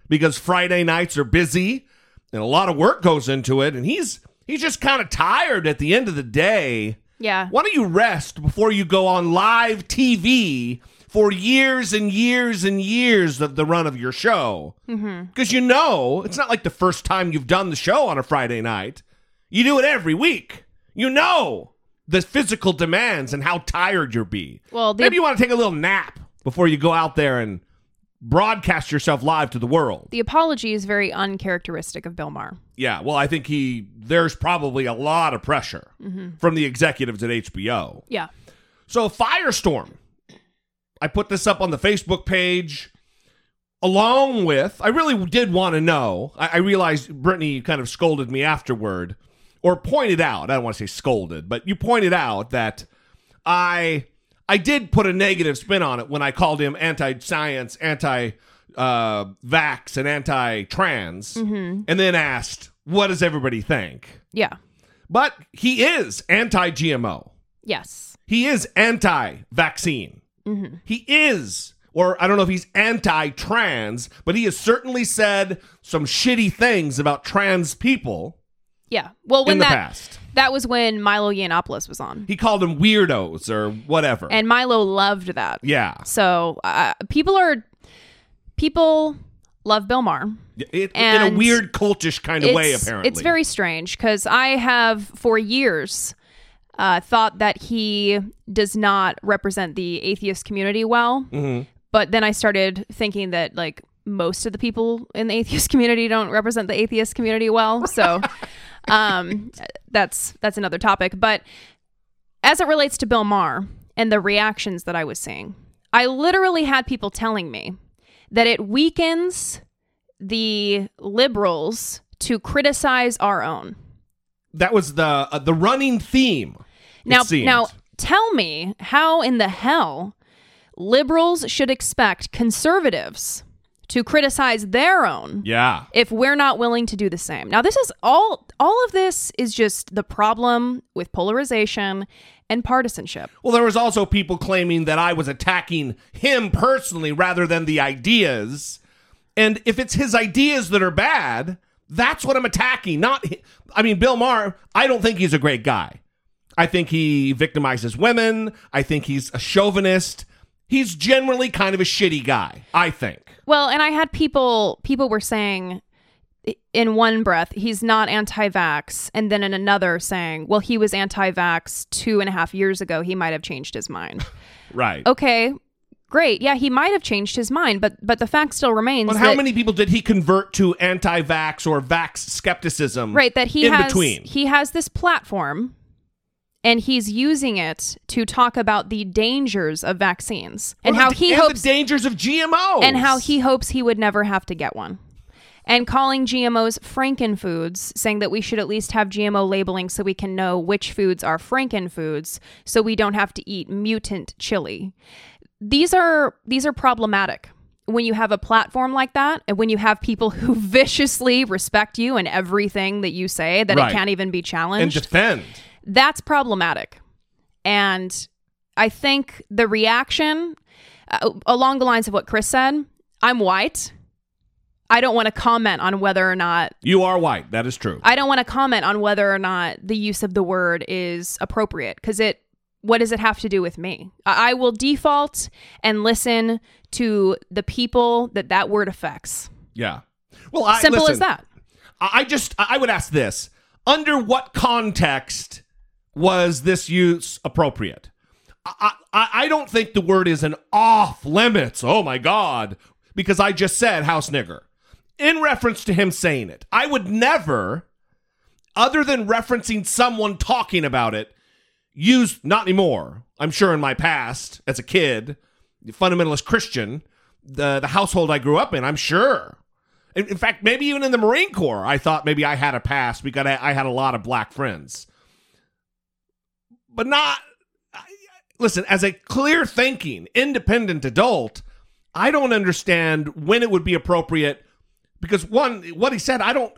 because Friday nights are busy and a lot of work goes into it and he's he's just kind of tired at the end of the day. Yeah. Why don't you rest before you go on live TV for years and years and years of the run of your show? Mm-hmm. Because you know, it's not like the first time you've done the show on a Friday night. You do it every week. You know the physical demands and how tired you'll be. Well, the- maybe you want to take a little nap before you go out there and broadcast yourself live to the world. The apology is very uncharacteristic of Bill Maher. Yeah, well, I think he there's probably a lot of pressure Mhm. from the executives at HBO. Yeah. So Firestorm, I put this up on the Facebook page along with I really did want to know. I, I realized Brittany kind of scolded me afterward, or pointed out. I don't want to say scolded, but you pointed out that I I did put a negative spin on it when I called him anti-science, anti uh, vax, and anti-trans, Mhm. and then asked, "What does everybody think?" Yeah. But he is anti-GMO. Yes. He is anti-vaccine. hmm He is, or I don't know if he's anti-trans, but he has certainly said some shitty things about trans people. Yeah. Well, when In the that past. that was when Milo Yiannopoulos was on, He called them weirdos or whatever. and Milo loved that. yeah, So uh, people are people love Bill Maher. It- in a weird cultish kind of way. Apparently, It's very strange because I have for years uh, thought that he does not represent the atheist community well. Mhm. But then I started thinking that like most of the people in the atheist community don't represent the atheist community well. So um, that's that's another topic. But as it relates to Bill Maher and the reactions that I was seeing, I literally had people telling me that it weakens the liberals to criticize our own. that was the uh, the running theme. Now, now tell me how in the hell liberals should expect conservatives to criticize their own yeah, if we're not willing to do the same. Now, this is all all of this is just the problem with polarization and partisanship. Well, there was also people claiming that I was attacking him personally rather than the ideas. And if it's his ideas that are bad, that's what I'm attacking. Not, I mean, Bill Maher. I don't think he's a great guy. I think he victimizes women. I think he's a chauvinist. He's generally kind of a shitty guy. I think. Well, and I had people people were saying in one breath he's not anti-vax, and then in another saying, well, he was anti-vax two and a half years ago. He might have changed his mind. Right. okay, great, yeah, he might have changed his mind, but but the fact still remains. But how that- many people did he convert to anti-vax or vax skepticism? right that he in has between. he has this platform and he's using it to talk about the dangers of vaccines and Well, how the- he and the hopes dangers of GMOs and how he hopes he would never have to get one and calling GMOs frankenfoods saying that we should at least have GMO labeling so we can know which foods are frankenfoods so we don't have to eat mutant chili these are these are problematic when you have a platform like that and when you have people who viciously respect you and everything that you say that Right. it can't even be challenged and defend. that's problematic and i think the reaction uh, along the lines of what chris said i'm white i don't want to comment on whether or not You are white. That is true. I don't want to comment on whether or not the use of the word is appropriate because it. What does it have to do with me? I I will default and listen to the people that that word affects. Yeah. Well, I, Simple as that. I just I I would ask this: Under what context was this use appropriate? I, I I don't think the word is an off limits. Oh my god! Because I just said house nigger in reference to him saying it. I would never, other than referencing someone talking about it, use not anymore. I'm sure in my past as a kid, fundamentalist Christian, the the household I grew up in, I'm sure. In, in fact, maybe even in the Marine Corps, I thought maybe I had a past because I, I had a lot of black friends. But not. Listen, as a clear thinking, independent adult, I don't understand when it would be appropriate because one, what he said, I don't.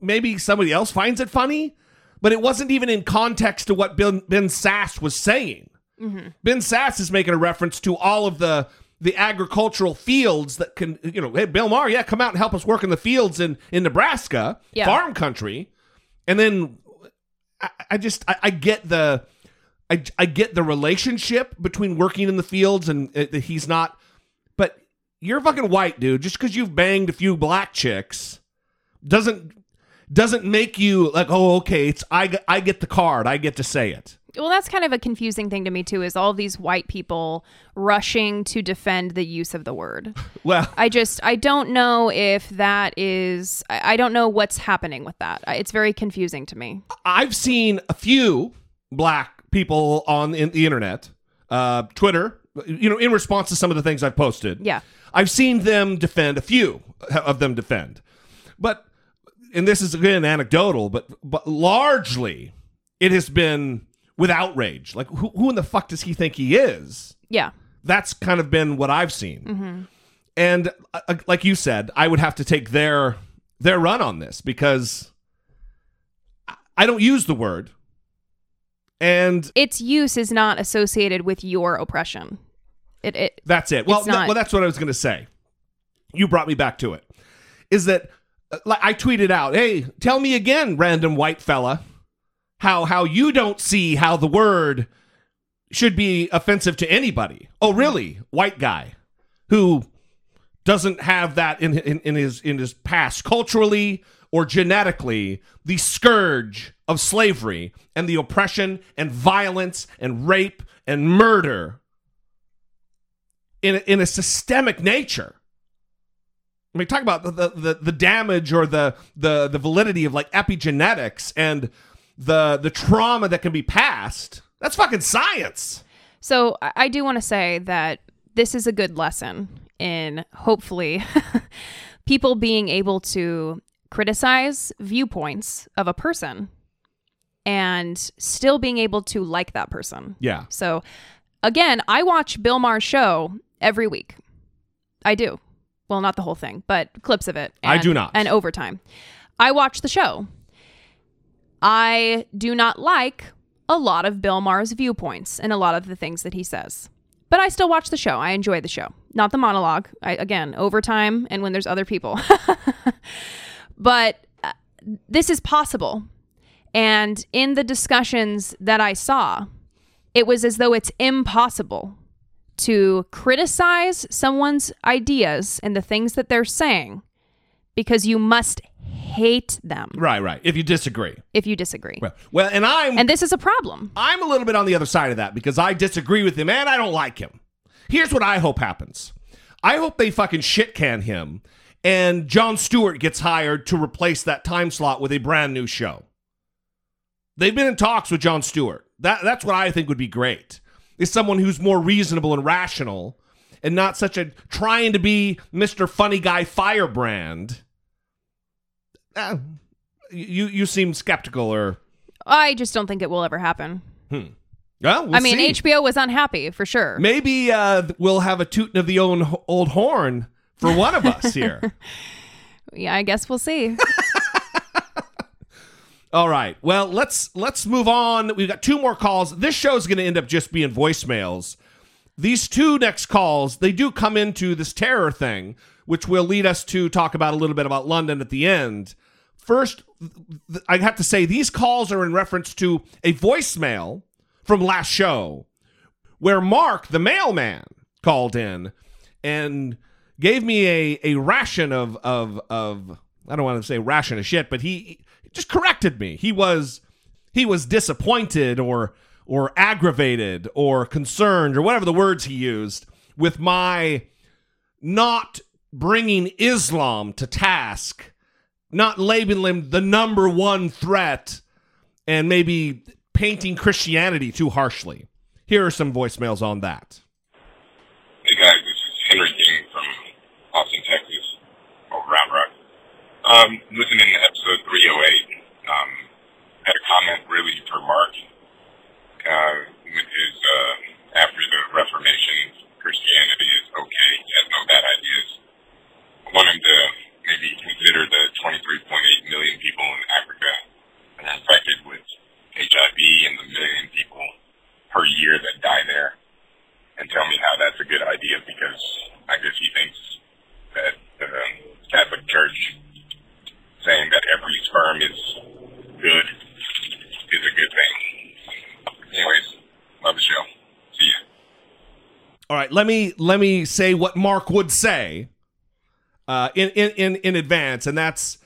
Maybe somebody else finds it funny, but it wasn't even in context to what Ben, ben Sasse was saying. Ben Sasse is making a reference to all of the the agricultural fields that can, you know, hey, Bill Maher, yeah, come out and help us work in the fields in in Nebraska, Yeah. farm country, and then I, I just I, I get the I I get the relationship between working in the fields and uh, that he's not, you're fucking white, dude. Just because you've banged a few black chicks doesn't doesn't make you like oh okay it's I get- I get the card I get to say it. Well, that's kind of a confusing thing to me too. Is all these white people rushing to defend the use of the word? Well, I just I don't know if that is. I I don't know what's happening with that. It's very confusing to me. I've seen a few black people on in the internet, uh, Twitter, you know, in response to some of the things I've posted. Yeah. I've seen them defend a few of them defend, but and this is again anecdotal, but but largely it has been with outrage. Like, who, who in the fuck does he think he is? Yeah. That's kind of been what I've seen. hmm And uh, uh, like you said, I would have to take their their run on this because I don't use the word. And Its use is not associated with your oppression. It, it That's it. Well, It's th- well, that's what I was going to say. You brought me back to it. Is that uh, like I tweeted out, "Hey, tell me again, random white fella, how how you don't see how the word should be offensive to anybody." Oh, really? White guy who doesn't have that in in, in his in his past culturally or genetically the scourge of slavery and the oppression and violence and rape and murder in a, in a systemic nature. I mean, talk about the, the, the, damage or the, the the validity of like epigenetics and the the trauma that can be passed. That's fucking science. So I do want to say that this is a good lesson in hopefully people being able to criticize viewpoints of a person and still being able to like that person. Yeah. So again, I watch Bill Maher's show every week. I do. Well, not the whole thing, but clips of it. I do not. And overtime. I watch the show. I do not like a lot of Bill Maher's viewpoints and a lot of the things that he says. But I still watch the show. I enjoy the show. Not the monologue. I, again, overtime and when there's other people. but uh, this is possible. And in the discussions that I saw, it was as though it's impossible to criticize someone's ideas and the things that they're saying because you must hate them Right, right. If you disagree. if you disagree. Well, well, and I'm And this is a problem. I'm a little bit on the other side of that because I disagree with him and I don't like him. Here's what I hope happens. I hope they fucking shit can him and Jon Stewart gets hired to replace that time slot with a brand new show. They've been in talks with Jon Stewart. That that's what I think would be great. Is someone who's more reasonable and rational and not such a trying to be Mr. Funny Guy Firebrand. Uh, you you seem skeptical or I just don't think it will ever happen. hmm. Well, we'll I mean, see. HBO was unhappy for sure. Maybe uh, we'll have a tooting of the own old horn for one of us here. Yeah, I guess we'll see. All right. Well, let's let's move on. We've got two more calls. This show's going to end up just being voicemails. These two next calls, they do come into this terror thing, which will lead us to talk about a little bit about London at the end. First, I have to say these calls are in reference to a voicemail from last show where Mark, the mailman, called in and gave me a, a ration of of of I don't want to say ration of shit, but he just corrected me. He was he was disappointed or or aggravated or concerned or whatever the words he used with my not bringing Islam to task, not labeling him the number one threat, and maybe painting Christianity too harshly. Here are some voicemails on that. Hey guys, this is Henry King from Austin, Texas, or Round Rock. Um, listening to episode 308, um, had a comment really for Mark, uh, with his, uh, after the Reformation, Christianity is okay, he has no bad ideas. I want him to maybe consider the 23.8 million people in Africa infected with HIV and the million people per year that die there and tell me how that's a good idea because I guess he thinks that the Catholic Church saying that every sperm is good is a good thing. Anyways, love the show. See ya. All right, let me let me say what Mark would say uh, in, in in in advance, and that's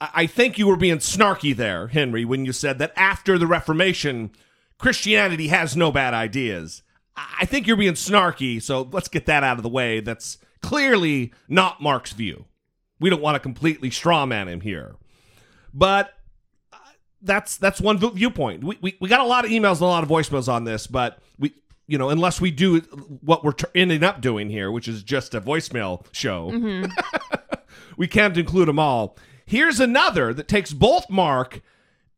I think you were being snarky there, Henry, when you said that after the Reformation, Christianity has no bad ideas. I I think you're being snarky, so let's get that out of the way. That's clearly not Mark's view. We don't want to completely strawman him here, but uh, that's that's one viewpoint. We, we we got a lot of emails and a lot of voicemails on this, but we you know unless we do what we're t- ending up doing here, which is just a voicemail show, we can't include them all. Here's another that takes both Mark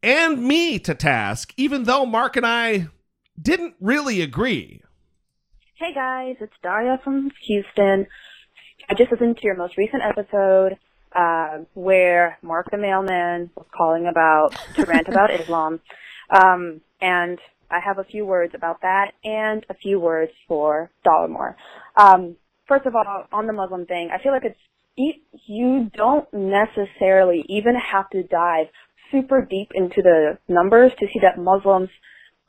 and me to task, even though Mark and I didn't really agree. Hey guys, it's Daria from Houston. I just listened to your most recent episode uh, where Mark the mailman was calling about to rant about Islam, um, and I have a few words about that and a few words for Dollemore. Um, first of all, on the Muslim thing, I feel like it's you don't necessarily even have to dive super deep into the numbers to see that Muslims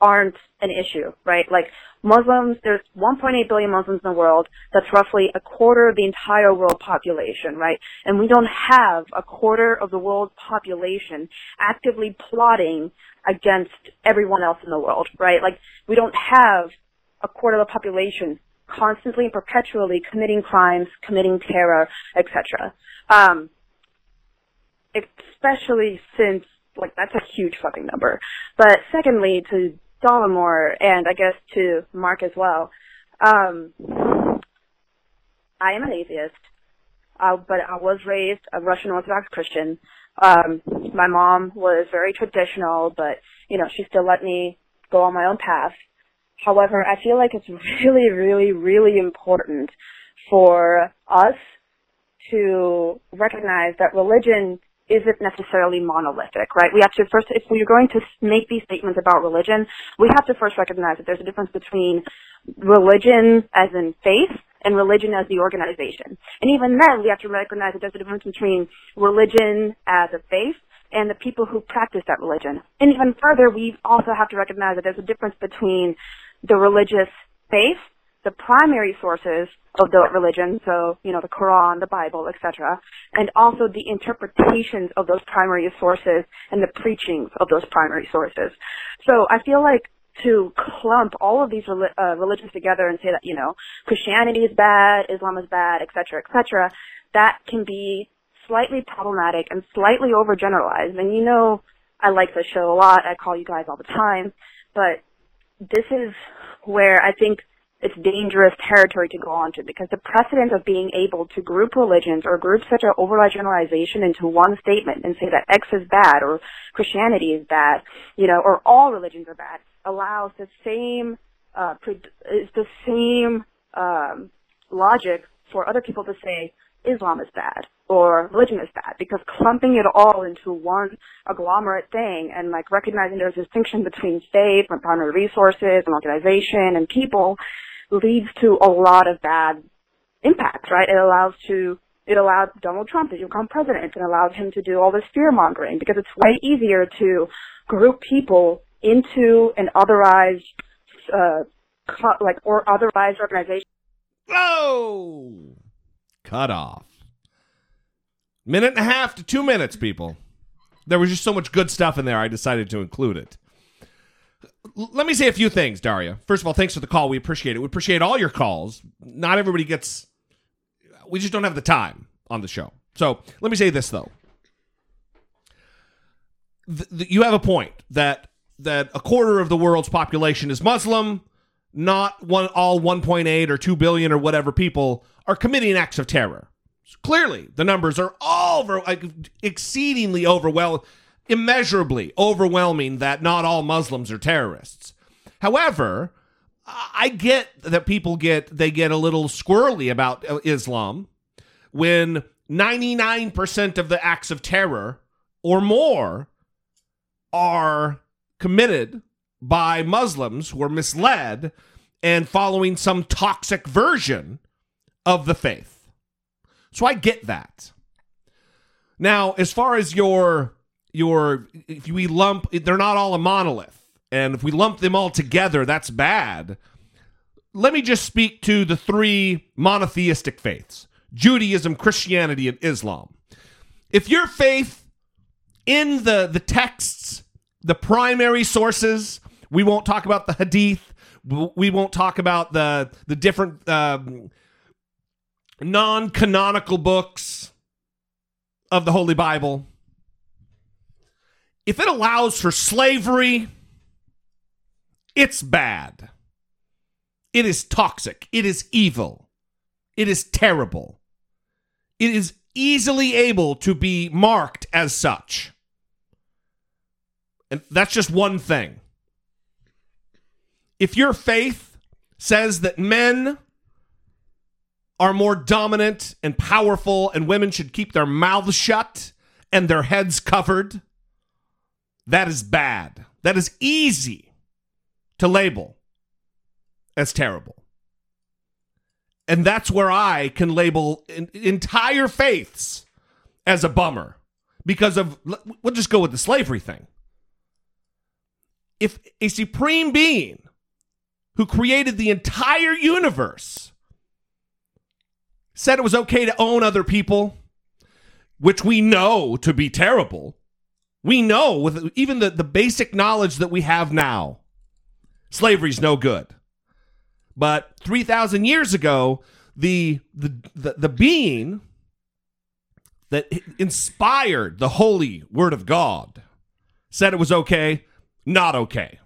aren't an issue, right? Like Muslims, there's 1.8 billion Muslims in the world. That's roughly a quarter of the entire world population, right? And we don't have a quarter of the world population actively plotting against everyone else in the world, right? Like we don't have a quarter of the population constantly and perpetually committing crimes, committing terror, etc. Um, especially since like that's a huge fucking number. But secondly, to Dollemore and I guess to Mark as well, um, I am an atheist, uh, but I was raised a Russian Orthodox Christian. Um, my mom was very traditional, but you know she still let me go on my own path. However, I feel like it's really, really, really important for us to recognize that religion isn't necessarily monolithic, right? We have to first, if we're going to make these statements about religion, we have to first recognize that there's a difference between religion as in faith and religion as the organization. And even then, we have to recognize that there's a difference between religion as a faith and the people who practice that religion. And even further, we also have to recognize that there's a difference between the religious faith the primary sources of the religion, so, you know, the Quran, the Bible, etc., and also the interpretations of those primary sources and the preachings of those primary sources. So I feel like to clump all of these uh, religions together and say that, you know, Christianity is bad, Islam is bad, etc., etc., that can be slightly problematic and slightly overgeneralized. And you know, I like the show a lot. I call you guys all the time, but this is where I think it's dangerous territory to go onto because the precedent of being able to group religions or group such an overall generalization into one statement and say that X is bad or Christianity is bad, you know, or all religions are bad allows the same uh, is the same um, logic for other people to say Islam is bad or religion is bad because clumping it all into one agglomerate thing and like recognizing there's a distinction between faith and primary resources and organization and people leads to a lot of bad impacts, right? It allows to it allowed Donald Trump to become president and allowed him to do all this fear mongering because it's way easier to group people into an otherized, uh, like or otherized organization. Oh, cut off. Minute and a half to two minutes, people. There was just so much good stuff in there, I decided to include it let me say a few things, Daria. First of all, thanks for the call. We appreciate it. We appreciate all your calls. Not everybody gets. We just don't have the time on the show. So let me say this though. The, the, you have a point that that a quarter of the world's population is Muslim. Not one all 1.8 or 2 billion or whatever people are committing acts of terror. Clearly, the numbers are all over, like, exceedingly overwhelming immeasurably overwhelming that not all Muslims are terrorists. However, I get that people get they get a little squirrely about uh, Islam when 99% of the acts of terror or more are committed by Muslims who are misled and following some toxic version of the faith. So I get that. Now, as far as your your if we lump they're not all a monolith and if we lump them all together that's bad let me just speak to the three monotheistic faiths judaism christianity and islam if your faith in the the texts the primary sources we won't talk about the hadith we won't talk about the the different um, non-canonical books of the holy bible if it allows for slavery, it's bad. It is toxic. It is evil. It is terrible. It is easily able to be marked as such. And that's just one thing. If your faith says that men are more dominant and powerful and women should keep their mouths shut and their heads covered, that is bad. That is easy to label as terrible. And that's where I can label en- entire faiths as a bummer because of, we'll just go with the slavery thing. If a supreme being who created the entire universe said it was okay to own other people, which we know to be terrible, we know with even the, the basic knowledge that we have now, slavery's no good. But 3,000 years ago, the, the, the, the being that inspired the holy word of God said it was okay, not okay.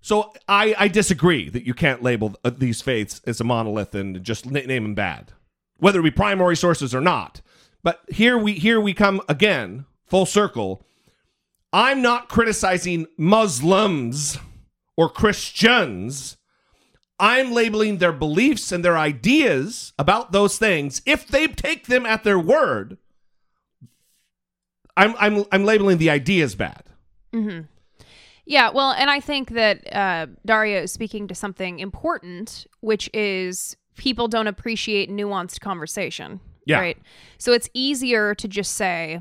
So I, I disagree that you can't label uh, these faiths as a monolith and just name them bad, whether it be primary sources or not. But here we here we come again, full circle. I'm not criticizing Muslims or Christians. I'm labeling their beliefs and their ideas about those things. If they take them at their word, I'm I'm I'm labeling the ideas bad. Mm-hmm. Yeah, well, and I think that uh, Daria is speaking to something important, which is people don't appreciate nuanced conversation. Yeah. Right. So it's easier to just say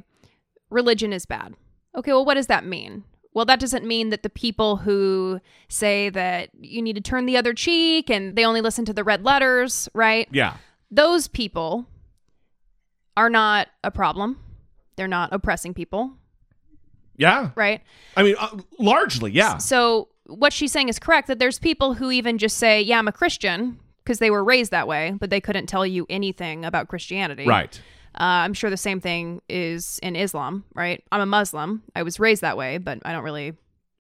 religion is bad. Okay, well, what does that mean? Well, that doesn't mean that the people who say that you need to turn the other cheek and they only listen to the red letters, right? Yeah. Those people are not a problem. They're not oppressing people, Yeah. right? I mean, uh, largely, yeah. So what she's saying is correct that there's people who even just say, "Yeah, I'm a Christian," because they were raised that way, but they couldn't tell you anything about Christianity. Right. Uh, I'm sure the same thing is in Islam, right? I'm a Muslim. I was raised that way, but I don't really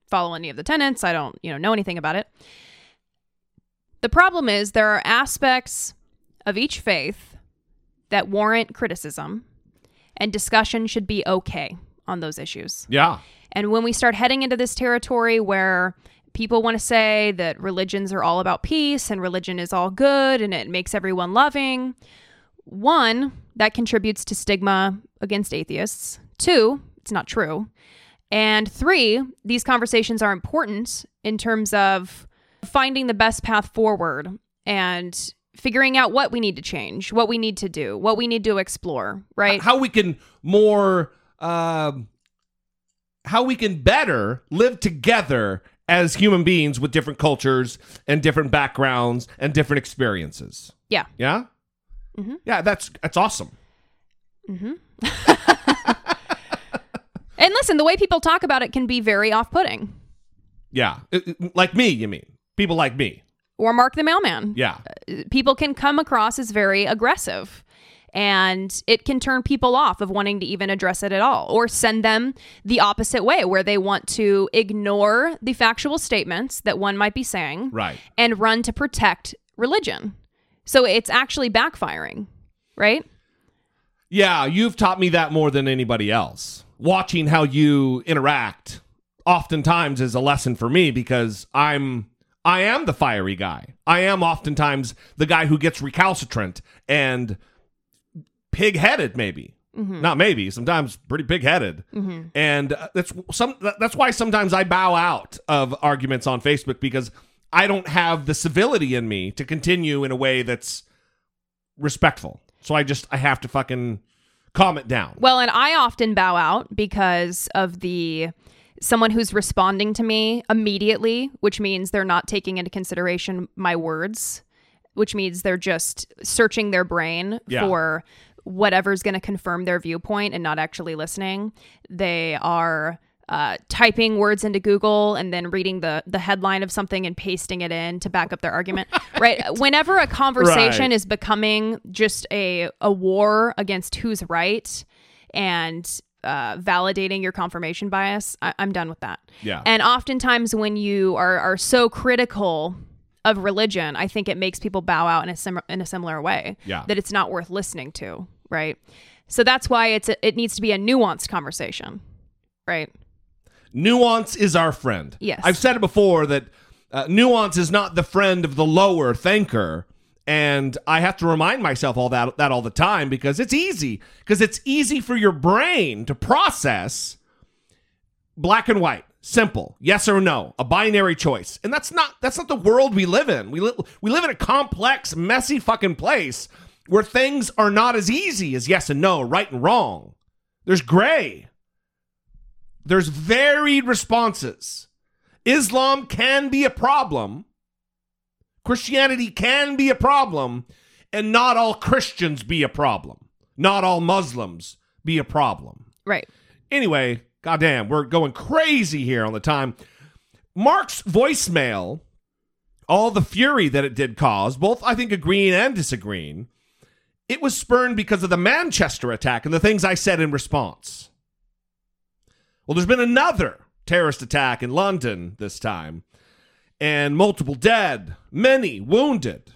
follow any of the tenets. I don't, you know, know anything about it. The problem is there are aspects of each faith that warrant criticism, and discussion should be okay on those issues. Yeah. And when we start heading into this territory where people want to say that religions are all about peace and religion is all good and it makes everyone loving, one, that contributes to stigma against atheists. Two, it's not true. And three, these conversations are important in terms of finding the best path forward and figuring out what we need to change, what we need to do, what we need to explore, right? How we can more, um, how we can better live together as human beings with different cultures and different backgrounds and different experiences. Yeah. Yeah. Mhm. Yeah, that's that's awesome. Mm-hmm. and listen, the way people talk about it can be very off-putting. Yeah, It- it- like me, you mean people like me? Or Mark the mailman. Yeah, People can come across as very aggressive. And it can turn people off of wanting to even address it at all, or send them the opposite way, where they want to ignore the factual statements that one might be saying right. and run to protect religion. So it's actually backfiring, right? Yeah, you've taught me that more than anybody else. Watching how you interact oftentimes is a lesson for me because I'm I am the fiery guy. I am oftentimes the guy who gets recalcitrant and pig-headed maybe. Mhm. Not maybe, sometimes pretty pig-headed. Mhm. And uh, that's some that's why sometimes I bow out of arguments on Facebook because I don't have the civility in me to continue in a way that's respectful. So I just I have to fucking calm it down. Well, and I often bow out because of the someone who's responding to me immediately, which means they're not taking into consideration my words, which means they're just searching their brain Yeah. for whatever's going to confirm their viewpoint and not actually listening. They are uh, typing words into Google and then reading the the headline of something and pasting it in to back up their argument. right. Whenever a conversation Right. is becoming just a a war against who's right and uh, validating your confirmation bias, I- I'm done with that. Yeah. And oftentimes when you are are so critical of religion, I think it makes people bow out in a sim- in a similar way. Yeah. That it's not worth listening to. Right. So that's why it's a, it needs to be a nuanced conversation. Right. Nuance is our friend. Yes. I've said it before that uh, nuance is not the friend of the lower thinker. And I have to remind myself all that that all the time because it's easy because it's easy for your brain to process black and white, simple, yes or no, a binary choice. And that's not that's not the world we live in. We li- we live in a complex, messy fucking place where things are not as easy as yes and no, right and wrong. There's gray. There's varied responses. Islam can be a problem. Christianity can be a problem, and not all Christians be a problem. Not all Muslims be a problem. Right. Anyway, goddamn, we're going crazy here on the time. Mark's voicemail, all the fury that it did cause, both I think agreeing and disagreeing, it was spurned because of the Manchester attack and the things I said in response. Well, there's been another terrorist attack in London this time, and multiple dead, many wounded.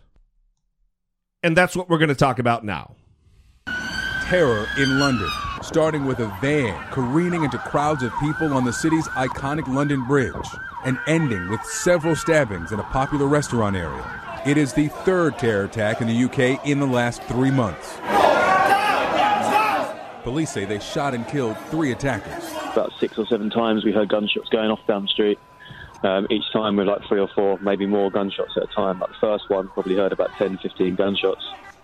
And that's what we're going to talk about now. Terror in London, starting with a van careening into crowds of people on the city's iconic London Bridge, and ending with several stabbings in a popular restaurant area. It is the third terror attack in the UK in the last three months. Police say they shot and killed three attackers. About six or seven times we heard gunshots going off down the street. Um, each time with like three or four, maybe more gunshots at a time. Like the first one, probably heard about 10, 15 gunshots.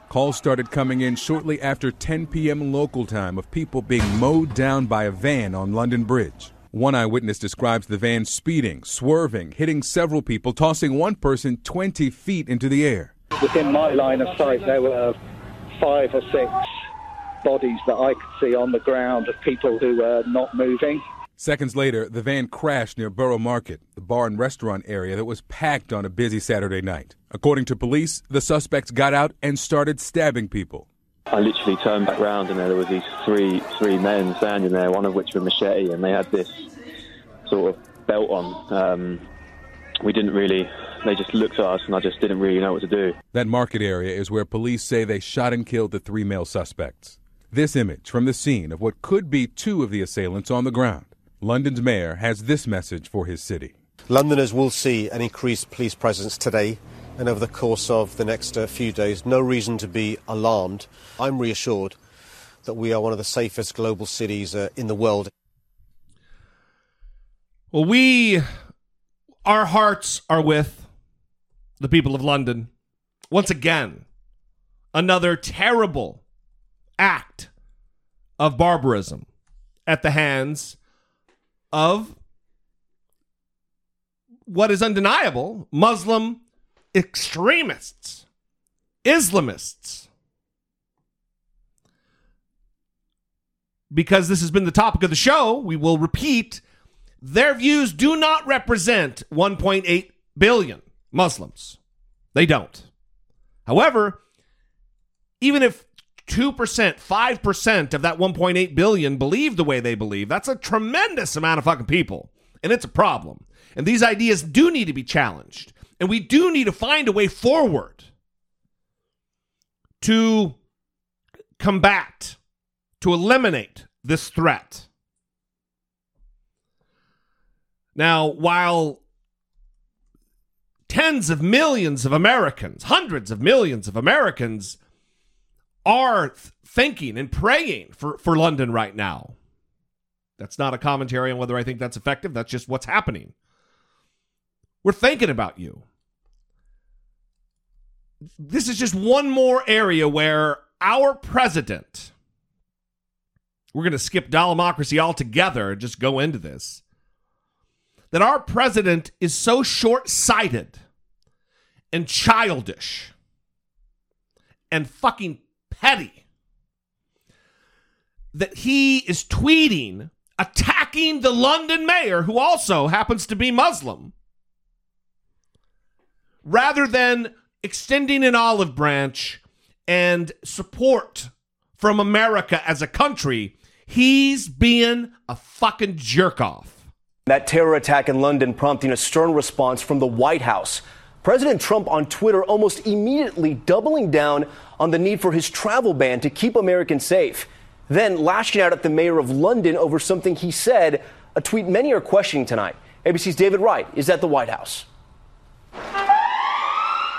Calls started coming in shortly after 10 p.m. local time of people being mowed down by a van on London Bridge. One eyewitness describes the van speeding, swerving, hitting several people, tossing one person 20 feet into the air. Within my line of sight, there were five or six bodies that I could see on the ground of people who were not moving. Seconds later, the van crashed near Borough Market, the bar and restaurant area that was packed on a busy Saturday night. According to police, the suspects got out and started stabbing people. I literally turned back round and there were these three three men standing there, one of which with machete, and they had this sort of belt on. Um, we didn't really. They just looked at us, and I just didn't really know what to do. That market area is where police say they shot and killed the three male suspects. This image from the scene of what could be two of the assailants on the ground. London's mayor has this message for his city. Londoners will see an increased police presence today and over the course of the next uh, few days. No reason to be alarmed. I'm reassured that we are one of the safest global cities uh, in the world. Well, we, our hearts are with the people of London. Once again, another terrible act of barbarism at the hands of what is undeniable Muslim extremists, Islamists. Because this has been the topic of the show, we will repeat their views do not represent 1.8 billion Muslims. They don't. However, even if 2%, 5% of that 1.8 billion believe the way they believe, that's a tremendous amount of fucking people. And it's a problem. And these ideas do need to be challenged. And we do need to find a way forward to combat, to eliminate this threat. Now, while tens of millions of Americans, hundreds of millions of Americans are th- thinking and praying for, for London right now. That's not a commentary on whether I think that's effective. That's just what's happening. We're thinking about you. This is just one more area where our president, we're going to skip democracy altogether just go into this, that our president is so short sighted and childish and fucking petty that he is tweeting attacking the London mayor, who also happens to be Muslim, rather than extending an olive branch and support from America as a country. He's being a fucking jerk off. That terror attack in London prompting a stern response from the White House. President Trump on Twitter almost immediately doubling down on the need for his travel ban to keep Americans safe. Then lashing out at the mayor of London over something he said a tweet many are questioning tonight. ABC's David Wright is at the White House.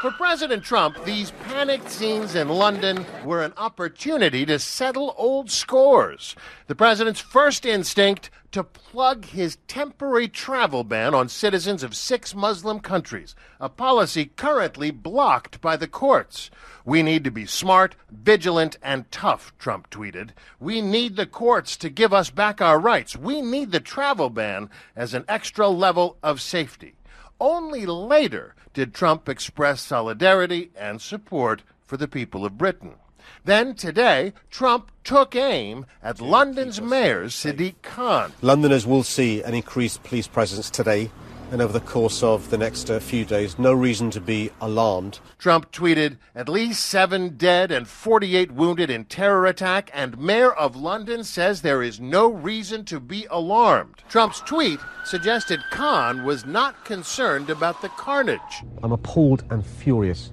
For President Trump, these panicked scenes in London were an opportunity to settle old scores. The president's first instinct to plug his temporary travel ban on citizens of six Muslim countries, a policy currently blocked by the courts. We need to be smart, vigilant, and tough, Trump tweeted. We need the courts to give us back our rights. We need the travel ban as an extra level of safety. Only later did Trump express solidarity and support for the people of Britain. Then today, Trump took aim at London's mayor, Sadiq Khan. Londoners will see an increased police presence today and over the course of the next uh, few days. No reason to be alarmed. Trump tweeted, at least seven dead and 48 wounded in terror attack, and Mayor of London says there is no reason to be alarmed. Trump's tweet suggested Khan was not concerned about the carnage. I'm appalled and furious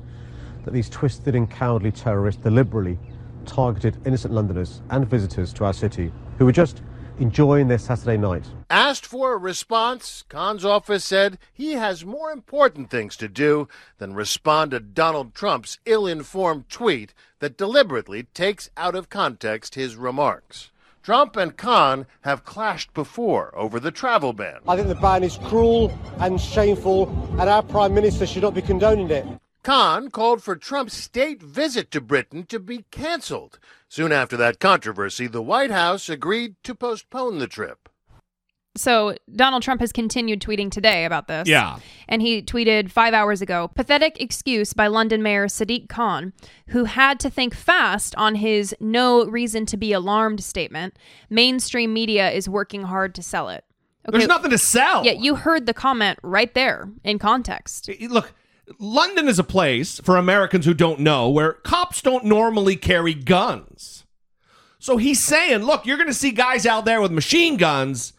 that these twisted and cowardly terrorists deliberately targeted innocent Londoners and visitors to our city who were just enjoying their Saturday night. Asked for a response, Khan's office said he has more important things to do than respond to Donald Trump's ill informed tweet that deliberately takes out of context his remarks. Trump and Khan have clashed before over the travel ban. I think the ban is cruel and shameful, and our Prime Minister should not be condoning it. Khan called for Trump's state visit to Britain to be canceled. Soon after that controversy, the White House agreed to postpone the trip. So Donald Trump has continued tweeting today about this. Yeah. And he tweeted five hours ago pathetic excuse by London Mayor Sadiq Khan, who had to think fast on his no reason to be alarmed statement. Mainstream media is working hard to sell it. There's nothing to sell. Yeah, you heard the comment right there in context. Look, London is a place for Americans who don't know where cops don't normally carry guns. So he's saying, look, you're going to see guys out there with machine guns.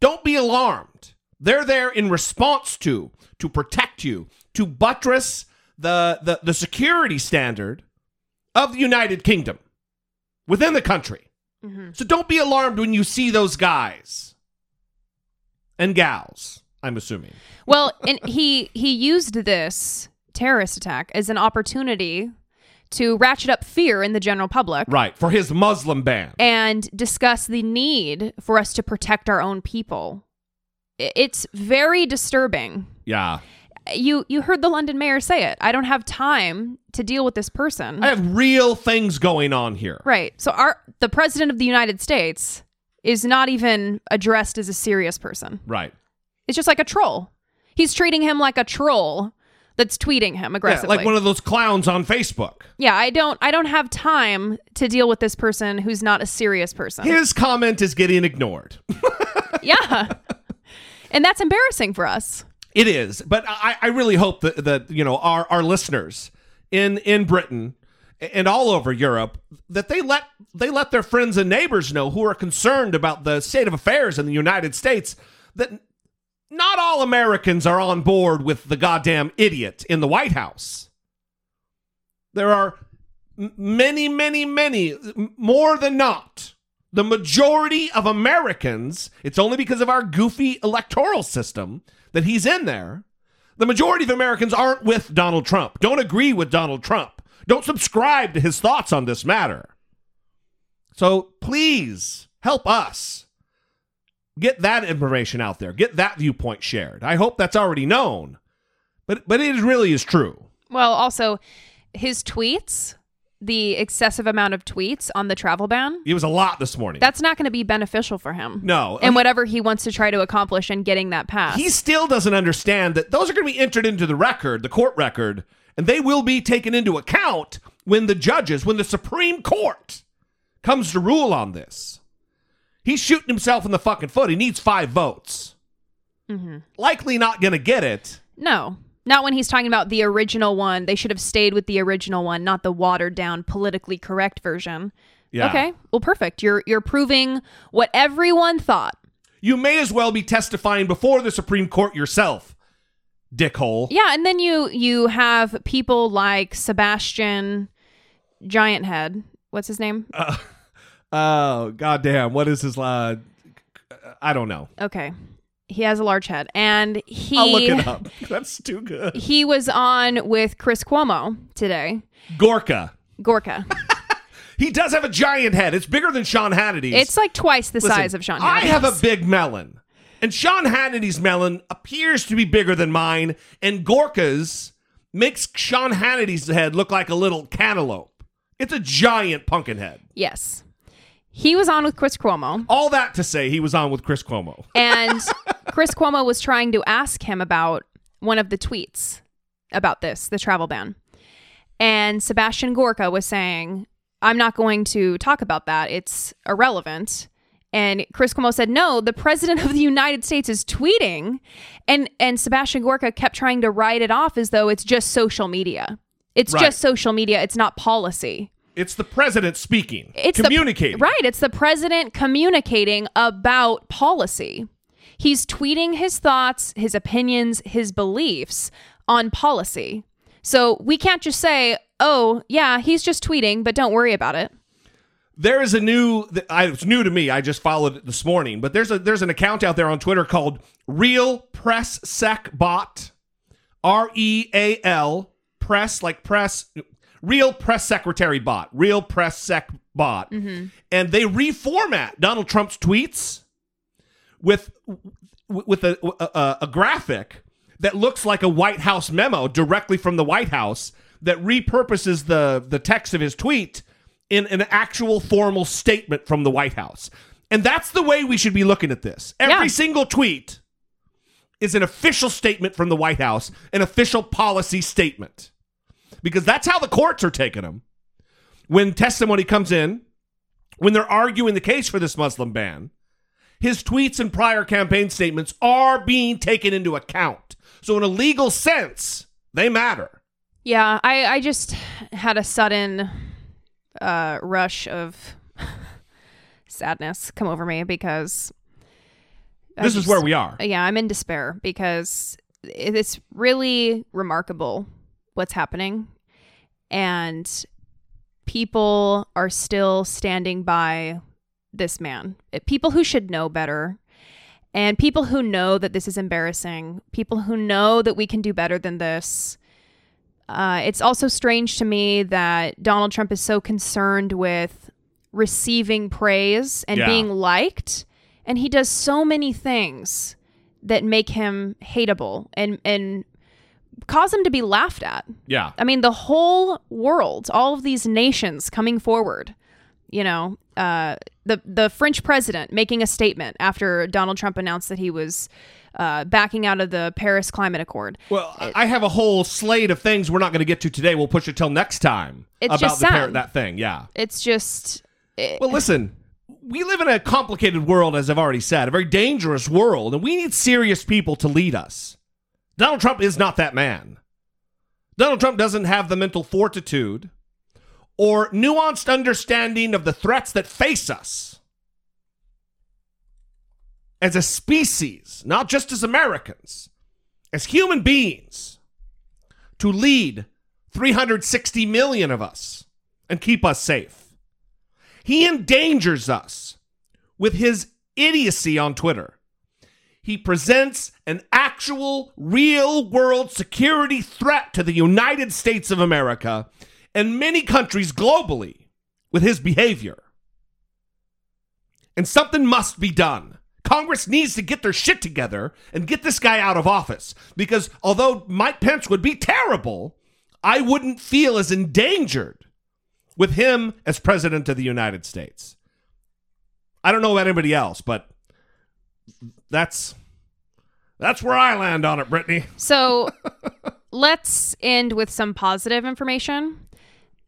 Don't be alarmed. They're there in response to, to protect you, to buttress the, the, the security standard of the United Kingdom within the country. Mm-hmm. So don't be alarmed when you see those guys and gals, I'm assuming. Well, and he he used this terrorist attack as an opportunity to ratchet up fear in the general public. Right, for his Muslim ban. And discuss the need for us to protect our own people. It's very disturbing. Yeah. You you heard the London mayor say it. I don't have time to deal with this person. I have real things going on here. Right. So our the president of the United States is not even addressed as a serious person. Right. It's just like a troll. He's treating him like a troll that's tweeting him aggressively. Yeah, like one of those clowns on Facebook. Yeah, I don't I don't have time to deal with this person who's not a serious person. His comment is getting ignored. yeah. and that's embarrassing for us. It is, but I, I really hope that, that you know our, our listeners in in Britain and all over Europe that they let they let their friends and neighbors know who are concerned about the state of affairs in the United States that not all Americans are on board with the goddamn idiot in the White House. There are many, many, many more than not. The majority of Americans, it's only because of our goofy electoral system that he's in there. The majority of Americans aren't with Donald Trump, don't agree with Donald Trump, don't subscribe to his thoughts on this matter. So please help us get that information out there, get that viewpoint shared. I hope that's already known, but but it really is true. Well, also his tweets, the excessive amount of tweets on the travel ban. It was a lot this morning. That's not going to be beneficial for him. No. And whatever he wants to try to accomplish in getting that passed. He still doesn't understand that those are going to be entered into the record, the court record, and they will be taken into account when the judges, when the Supreme Court comes to rule on this. He's shooting himself in the fucking foot. He needs five votes. Mm-hmm. Likely not going to get it. No. Not when he's talking about the original one. They should have stayed with the original one, not the watered down, politically correct version. Yeah. Okay. Well, perfect. You're you're proving what everyone thought. You may as well be testifying before the Supreme Court yourself, dickhole. Yeah, and then you you have people like Sebastian Giant Head. What's his name? Uh, oh, goddamn. What is his uh, I don't know. Okay. He has a large head. And he I'll look it up. That's too good. he was on with Chris Cuomo today. Gorka. Gorka. He does have a giant head. It's bigger than Sean Hannity's. It's like twice the Listen, size of Sean Hannity's. I have a big melon. And Sean Hannity's melon appears to be bigger than mine, and Gorka's makes Sean Hannity's head look like a little cantaloupe. It's a giant pumpkin head. Yes. He was on with Chris Cuomo. All that to say, he was on with Chris Cuomo. And Chris Cuomo was trying to ask him about one of the tweets about this, the travel ban. And Sebastian Gorka was saying, I'm not going to talk about that. It's irrelevant. And Chris Cuomo said, No, the president of the United States is tweeting. And and Sebastian Gorka kept trying to write it off as though it's just social media. It's Right. just social media. It's not policy. It's the president speaking, It's the- communicating. right. It's the president communicating about policy. He's tweeting his thoughts, his opinions, his beliefs on policy. So we can't just say, oh, yeah, he's just tweeting, but don't worry about it. There is a new. it's new to me. I just followed it this morning, but there's a there's an account out there on Twitter called Real Press Sec Bot, R E A L Press like press, Real Press Secretary Bot, Real Press Sec Bot, Mhm. and they reformat Donald Trump's tweets with with a, a a graphic that looks like a White House memo directly from the White House that repurposes the the text of his tweet in an actual formal statement from the White House. And that's the way we should be looking at this. Every single tweet is an official statement from the White House, an official policy statement. Because that's how the courts are taking them. When testimony comes in, when they're arguing the case for this Muslim ban, his tweets and prior campaign statements are being taken into account. So, in a legal sense, they matter. Yeah, I, I just had a sudden uh, rush of sadness come over me because I This is where we are. Yeah, I'm in despair because it's really remarkable what's happening, and people are still standing by this man. People who should know better. And people who know that this is embarrassing, people who know that we can do better than this, uh, it's also strange to me that Donald Trump is so concerned with receiving praise and Yeah. being liked, and he does so many things that make him hateable and and cause him to be laughed at. Yeah. I mean, the whole world, all of these nations coming forward, you know, uh, the the French president making a statement after Donald Trump announced that he was uh, backing out of the Paris Climate Accord. Well, I have a whole slate of things we're not going to get to today. We'll push it till next time It's about just the par- that thing. Yeah. It's just It, Well, listen, we live in a complicated world, as I've already said, a very dangerous world, and we need serious people to lead us. Donald Trump is not that man. Donald Trump doesn't have the mental fortitude or nuanced understanding of the threats that face us as a species, not just as Americans, as human beings, to lead 360 million of us and keep us safe. He endangers us with his idiocy on Twitter. He presents an actual, real world security threat to the United States of America and many countries globally with his behavior. And something must be done. Congress needs to get their shit together and get this guy out of office because although Mike Pence would be terrible, I wouldn't feel as endangered with him as president of the United States. I don't know about anybody else, but that's that's where I land on it, Brittany. So let's end with some positive information.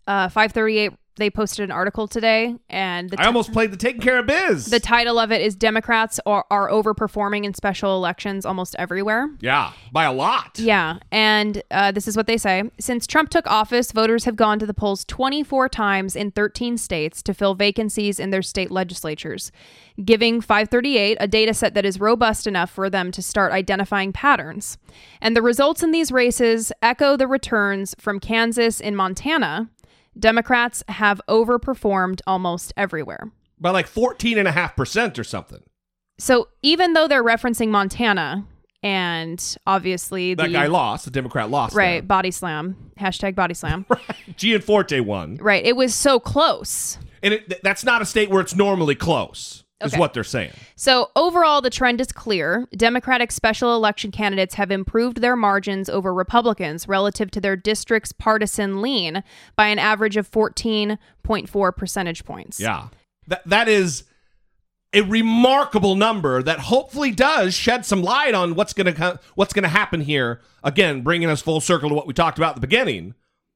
Uh, 538, they posted an article today, and the I almost played the taking care of biz. the title of it is Democrats are, are overperforming in special elections almost everywhere. yeah, by a lot. Yeah, and uh, this is what they say. Since Trump took office, voters have gone to the polls 24 times in 13 states to fill vacancies in their state legislatures, giving 538 a data set that is robust enough for them to start identifying patterns. And the results in these races echo the returns from Kansas and Montana. Democrats have overperformed almost everywhere. By like 14.5% or something. So even though they're referencing Montana and obviously That the guy lost. The Democrat lost. right body slam hashtag body slam Gianforte won. right it was so close And it, that's not a state where it's normally close, is what they're saying. So, overall, the trend is clear. Democratic special election candidates have improved their margins over Republicans relative to their district's partisan lean by an average of 14.4 percentage points. Yeah. That that is a remarkable number that hopefully does shed some light on what's going to what's going to happen here. Again, bringing us full circle to what we talked about at the beginning,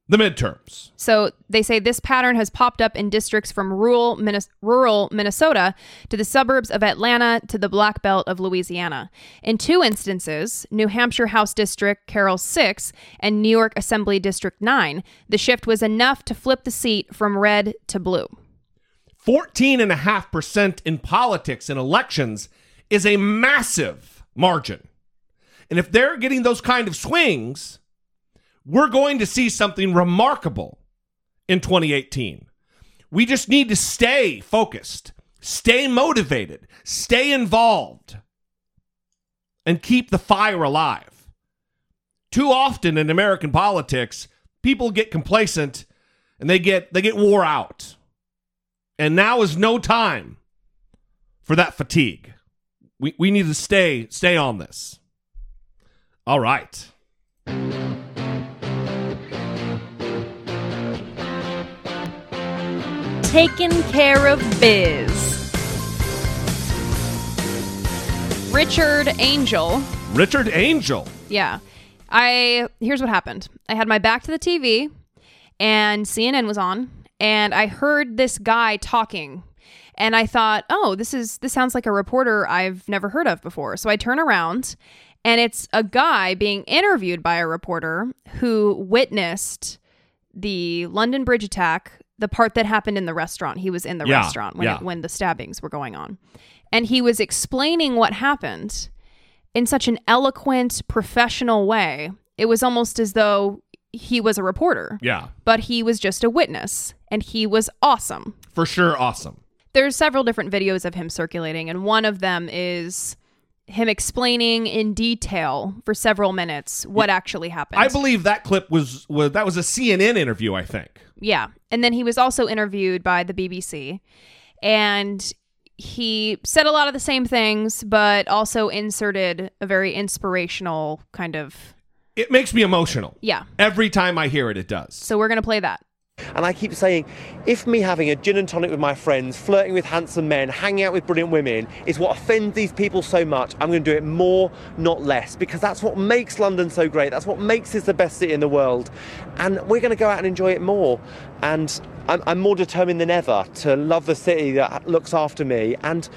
the midterms. So, they say this pattern has popped up in districts from rural, Minnes- rural Minnesota to the suburbs of Atlanta to the Black Belt of Louisiana. In two instances, New Hampshire House District Carroll 6 and New York Assembly District 9, the shift was enough to flip the seat from red to blue. 14.5% in politics and elections is a massive margin. And if they're getting those kind of swings, we're going to see something remarkable in 2018. We just need to stay focused, stay motivated, stay involved, and keep the fire alive. Too often in American politics, people get complacent and they get they get wore out. And now is no time for that fatigue. We, we need to stay stay on this. All right. Taking care of biz. Richard Angell. Richard Angell. Yeah. I here's what happened. I had my back to the TV and CNN was on and I heard this guy talking and I thought, "Oh, this is this sounds like a reporter I've never heard of before." So I turn around and it's a guy being interviewed by a reporter who witnessed the London Bridge attack, the part that happened in the restaurant. He was in the Yeah, restaurant when yeah. it, when the stabbings were going on. And he was explaining what happened in such an eloquent, professional way. It was almost as though he was a reporter. Yeah. But he was just a witness and he was awesome. For sure awesome. There's several different videos of him circulating and one of them is him explaining in detail for several minutes what actually happened. I believe that clip was was that was a CNN interview, I think. Yeah. And then he was also interviewed by the BBC. And he said a lot of the same things, but also inserted a very inspirational kind of. It makes me emotional. Yeah. Every time I hear it, it does. So we're going to play that. And I keep saying, if me having a gin and tonic with my friends, flirting with handsome men, hanging out with brilliant women is what offends these people so much, I'm going to do it more, not less, because that's what makes London so great. That's what makes it the best city in the world. And we're going to go out and enjoy it more. And I'm, I'm more determined than ever to love the city that looks after me. And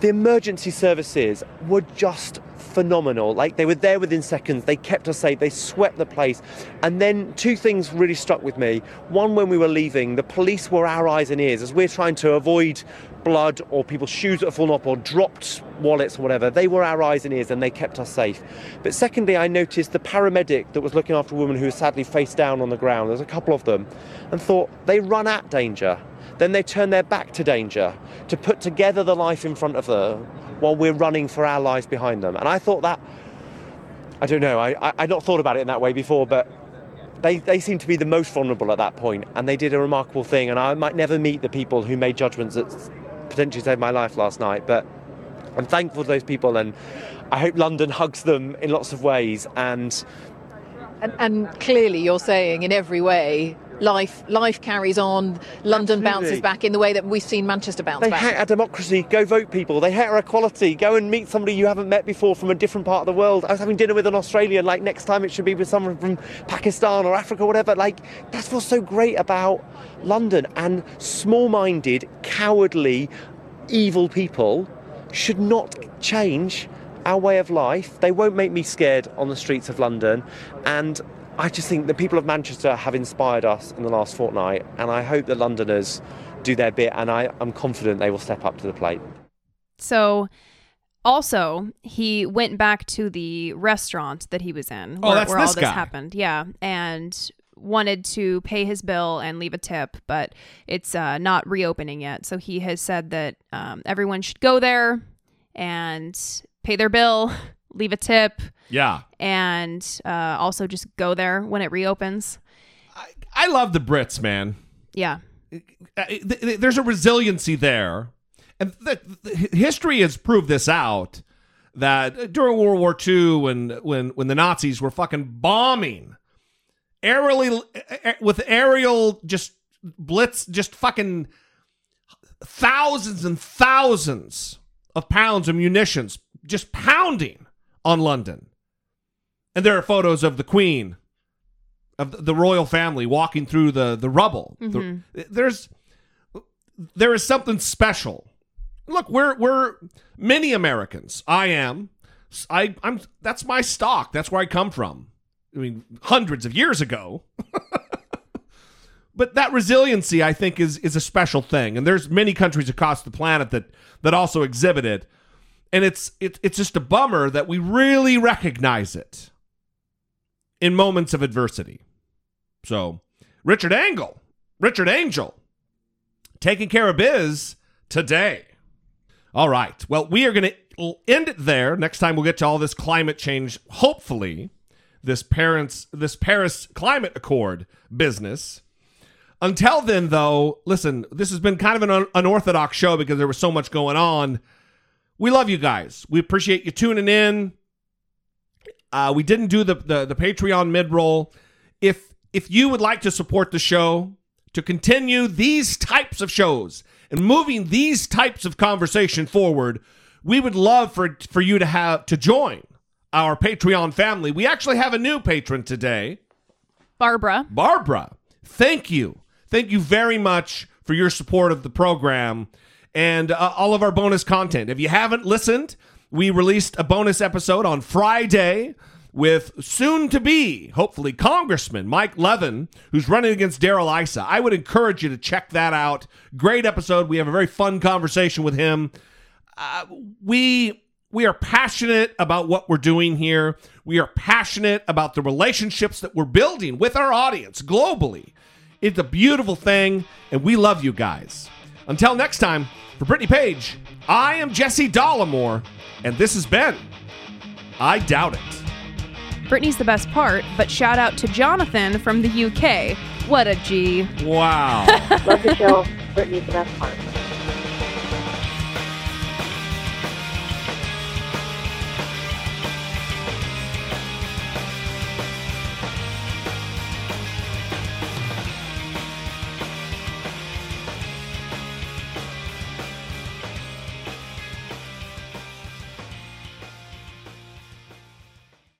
the emergency services were just phenomenal. Like they were there within seconds. They kept us safe. They swept the place. And then two things really struck with me. One, when we were leaving, the police were our eyes and ears as we're trying to avoid blood or people's shoes that have fallen off or dropped wallets or whatever. They were our eyes and ears and they kept us safe. But secondly, I noticed the paramedic that was looking after a woman who was sadly face down on the ground. There's a couple of them, and thought they run at danger. Then they turn their back to danger to put together the life in front of them while we're running for our lives behind them. And I thought that, I don't know, I, I, I'd not thought about it in that way before, but they, they seem to be the most vulnerable at that point, and they did a remarkable thing. And I might never meet the people who made judgments that potentially saved my life last night, but I'm thankful to those people, and I hope London hugs them in lots of ways. And And, and clearly, you're saying in every way, life life carries on. London bounces back in the way that we've seen Manchester bounce They back. They hate our democracy. Go vote, people. They hate our equality. Go and meet somebody you haven't met before from a different part of the world. I was having dinner with an Australian. Like next time, it should be with someone from Pakistan or Africa, or whatever. Like that's what's so great about London. And small-minded, cowardly, evil people should not change our way of life. They won't make me scared on the streets of London. And I just think the people of Manchester have inspired us in the last fortnight, and I hope that Londoners do their bit, and I, I'm confident they will step up to the plate. So, also, he went back to the restaurant that he was in Oh, where, that's where all this this guy. happened. Yeah. And wanted to pay his bill and leave a tip, but it's uh, not reopening yet. So he has said that um, everyone should go there and pay their bill, leave a tip, Yeah. and uh, also just go there when it reopens. I love the Brits, man. Yeah. Uh, th- th- There's a resiliency there. And th- th- history has proved this out that during World War II, when, when, when the Nazis were fucking bombing aerially with aerial just blitz, just fucking thousands and thousands of pounds of munitions just pounding on London. And there are photos of the Queen, of the royal family walking through the, the rubble. The- Mhm. there's there is something special. Look, we're we're many Americans. I am. I I'm that's my stock. That's where I come from. I mean, hundreds of years ago. but that resiliency I think is is a special thing. And there's many countries across the planet that that also exhibit it. And it's it, it's just a bummer that we really recognize it in moments of adversity. So, Richard Angle, Richard Angell, taking care of biz today. All right. Well, we are going to end it there. Next time we'll get to all this climate change, hopefully, this parents this Paris Climate Accord business. Until then, though, listen, this has been kind of an unorthodox show because there was so much going on. We love you guys. We appreciate you tuning in. Uh, we didn't do the, the the Patreon mid roll. If if you would like to support the show to continue these types of shows and moving these types of conversation forward, we would love for for you to have to join our Patreon family. We actually have a new patron today. Barbara. Barbara, thank you. Thank you very much for your support of the program and uh, all of our bonus content. If you haven't listened, we released a bonus episode on Friday with soon to be, hopefully, Congressman Mike Levin, who's running against Darrell Issa. I would encourage you to check that out. Great episode. We have a very fun conversation with him. Uh, we we are passionate about what we're doing here. We are passionate about the relationships that we're building with our audience globally. It's a beautiful thing, and we love you guys. Until next time, for Brittany Page, I am Jesse Dollemore, and this has been I Doubt It. Brittany's the best part, but shout out to Jonathan from the UK. What a G. Wow. Love the show. Brittany's the best part.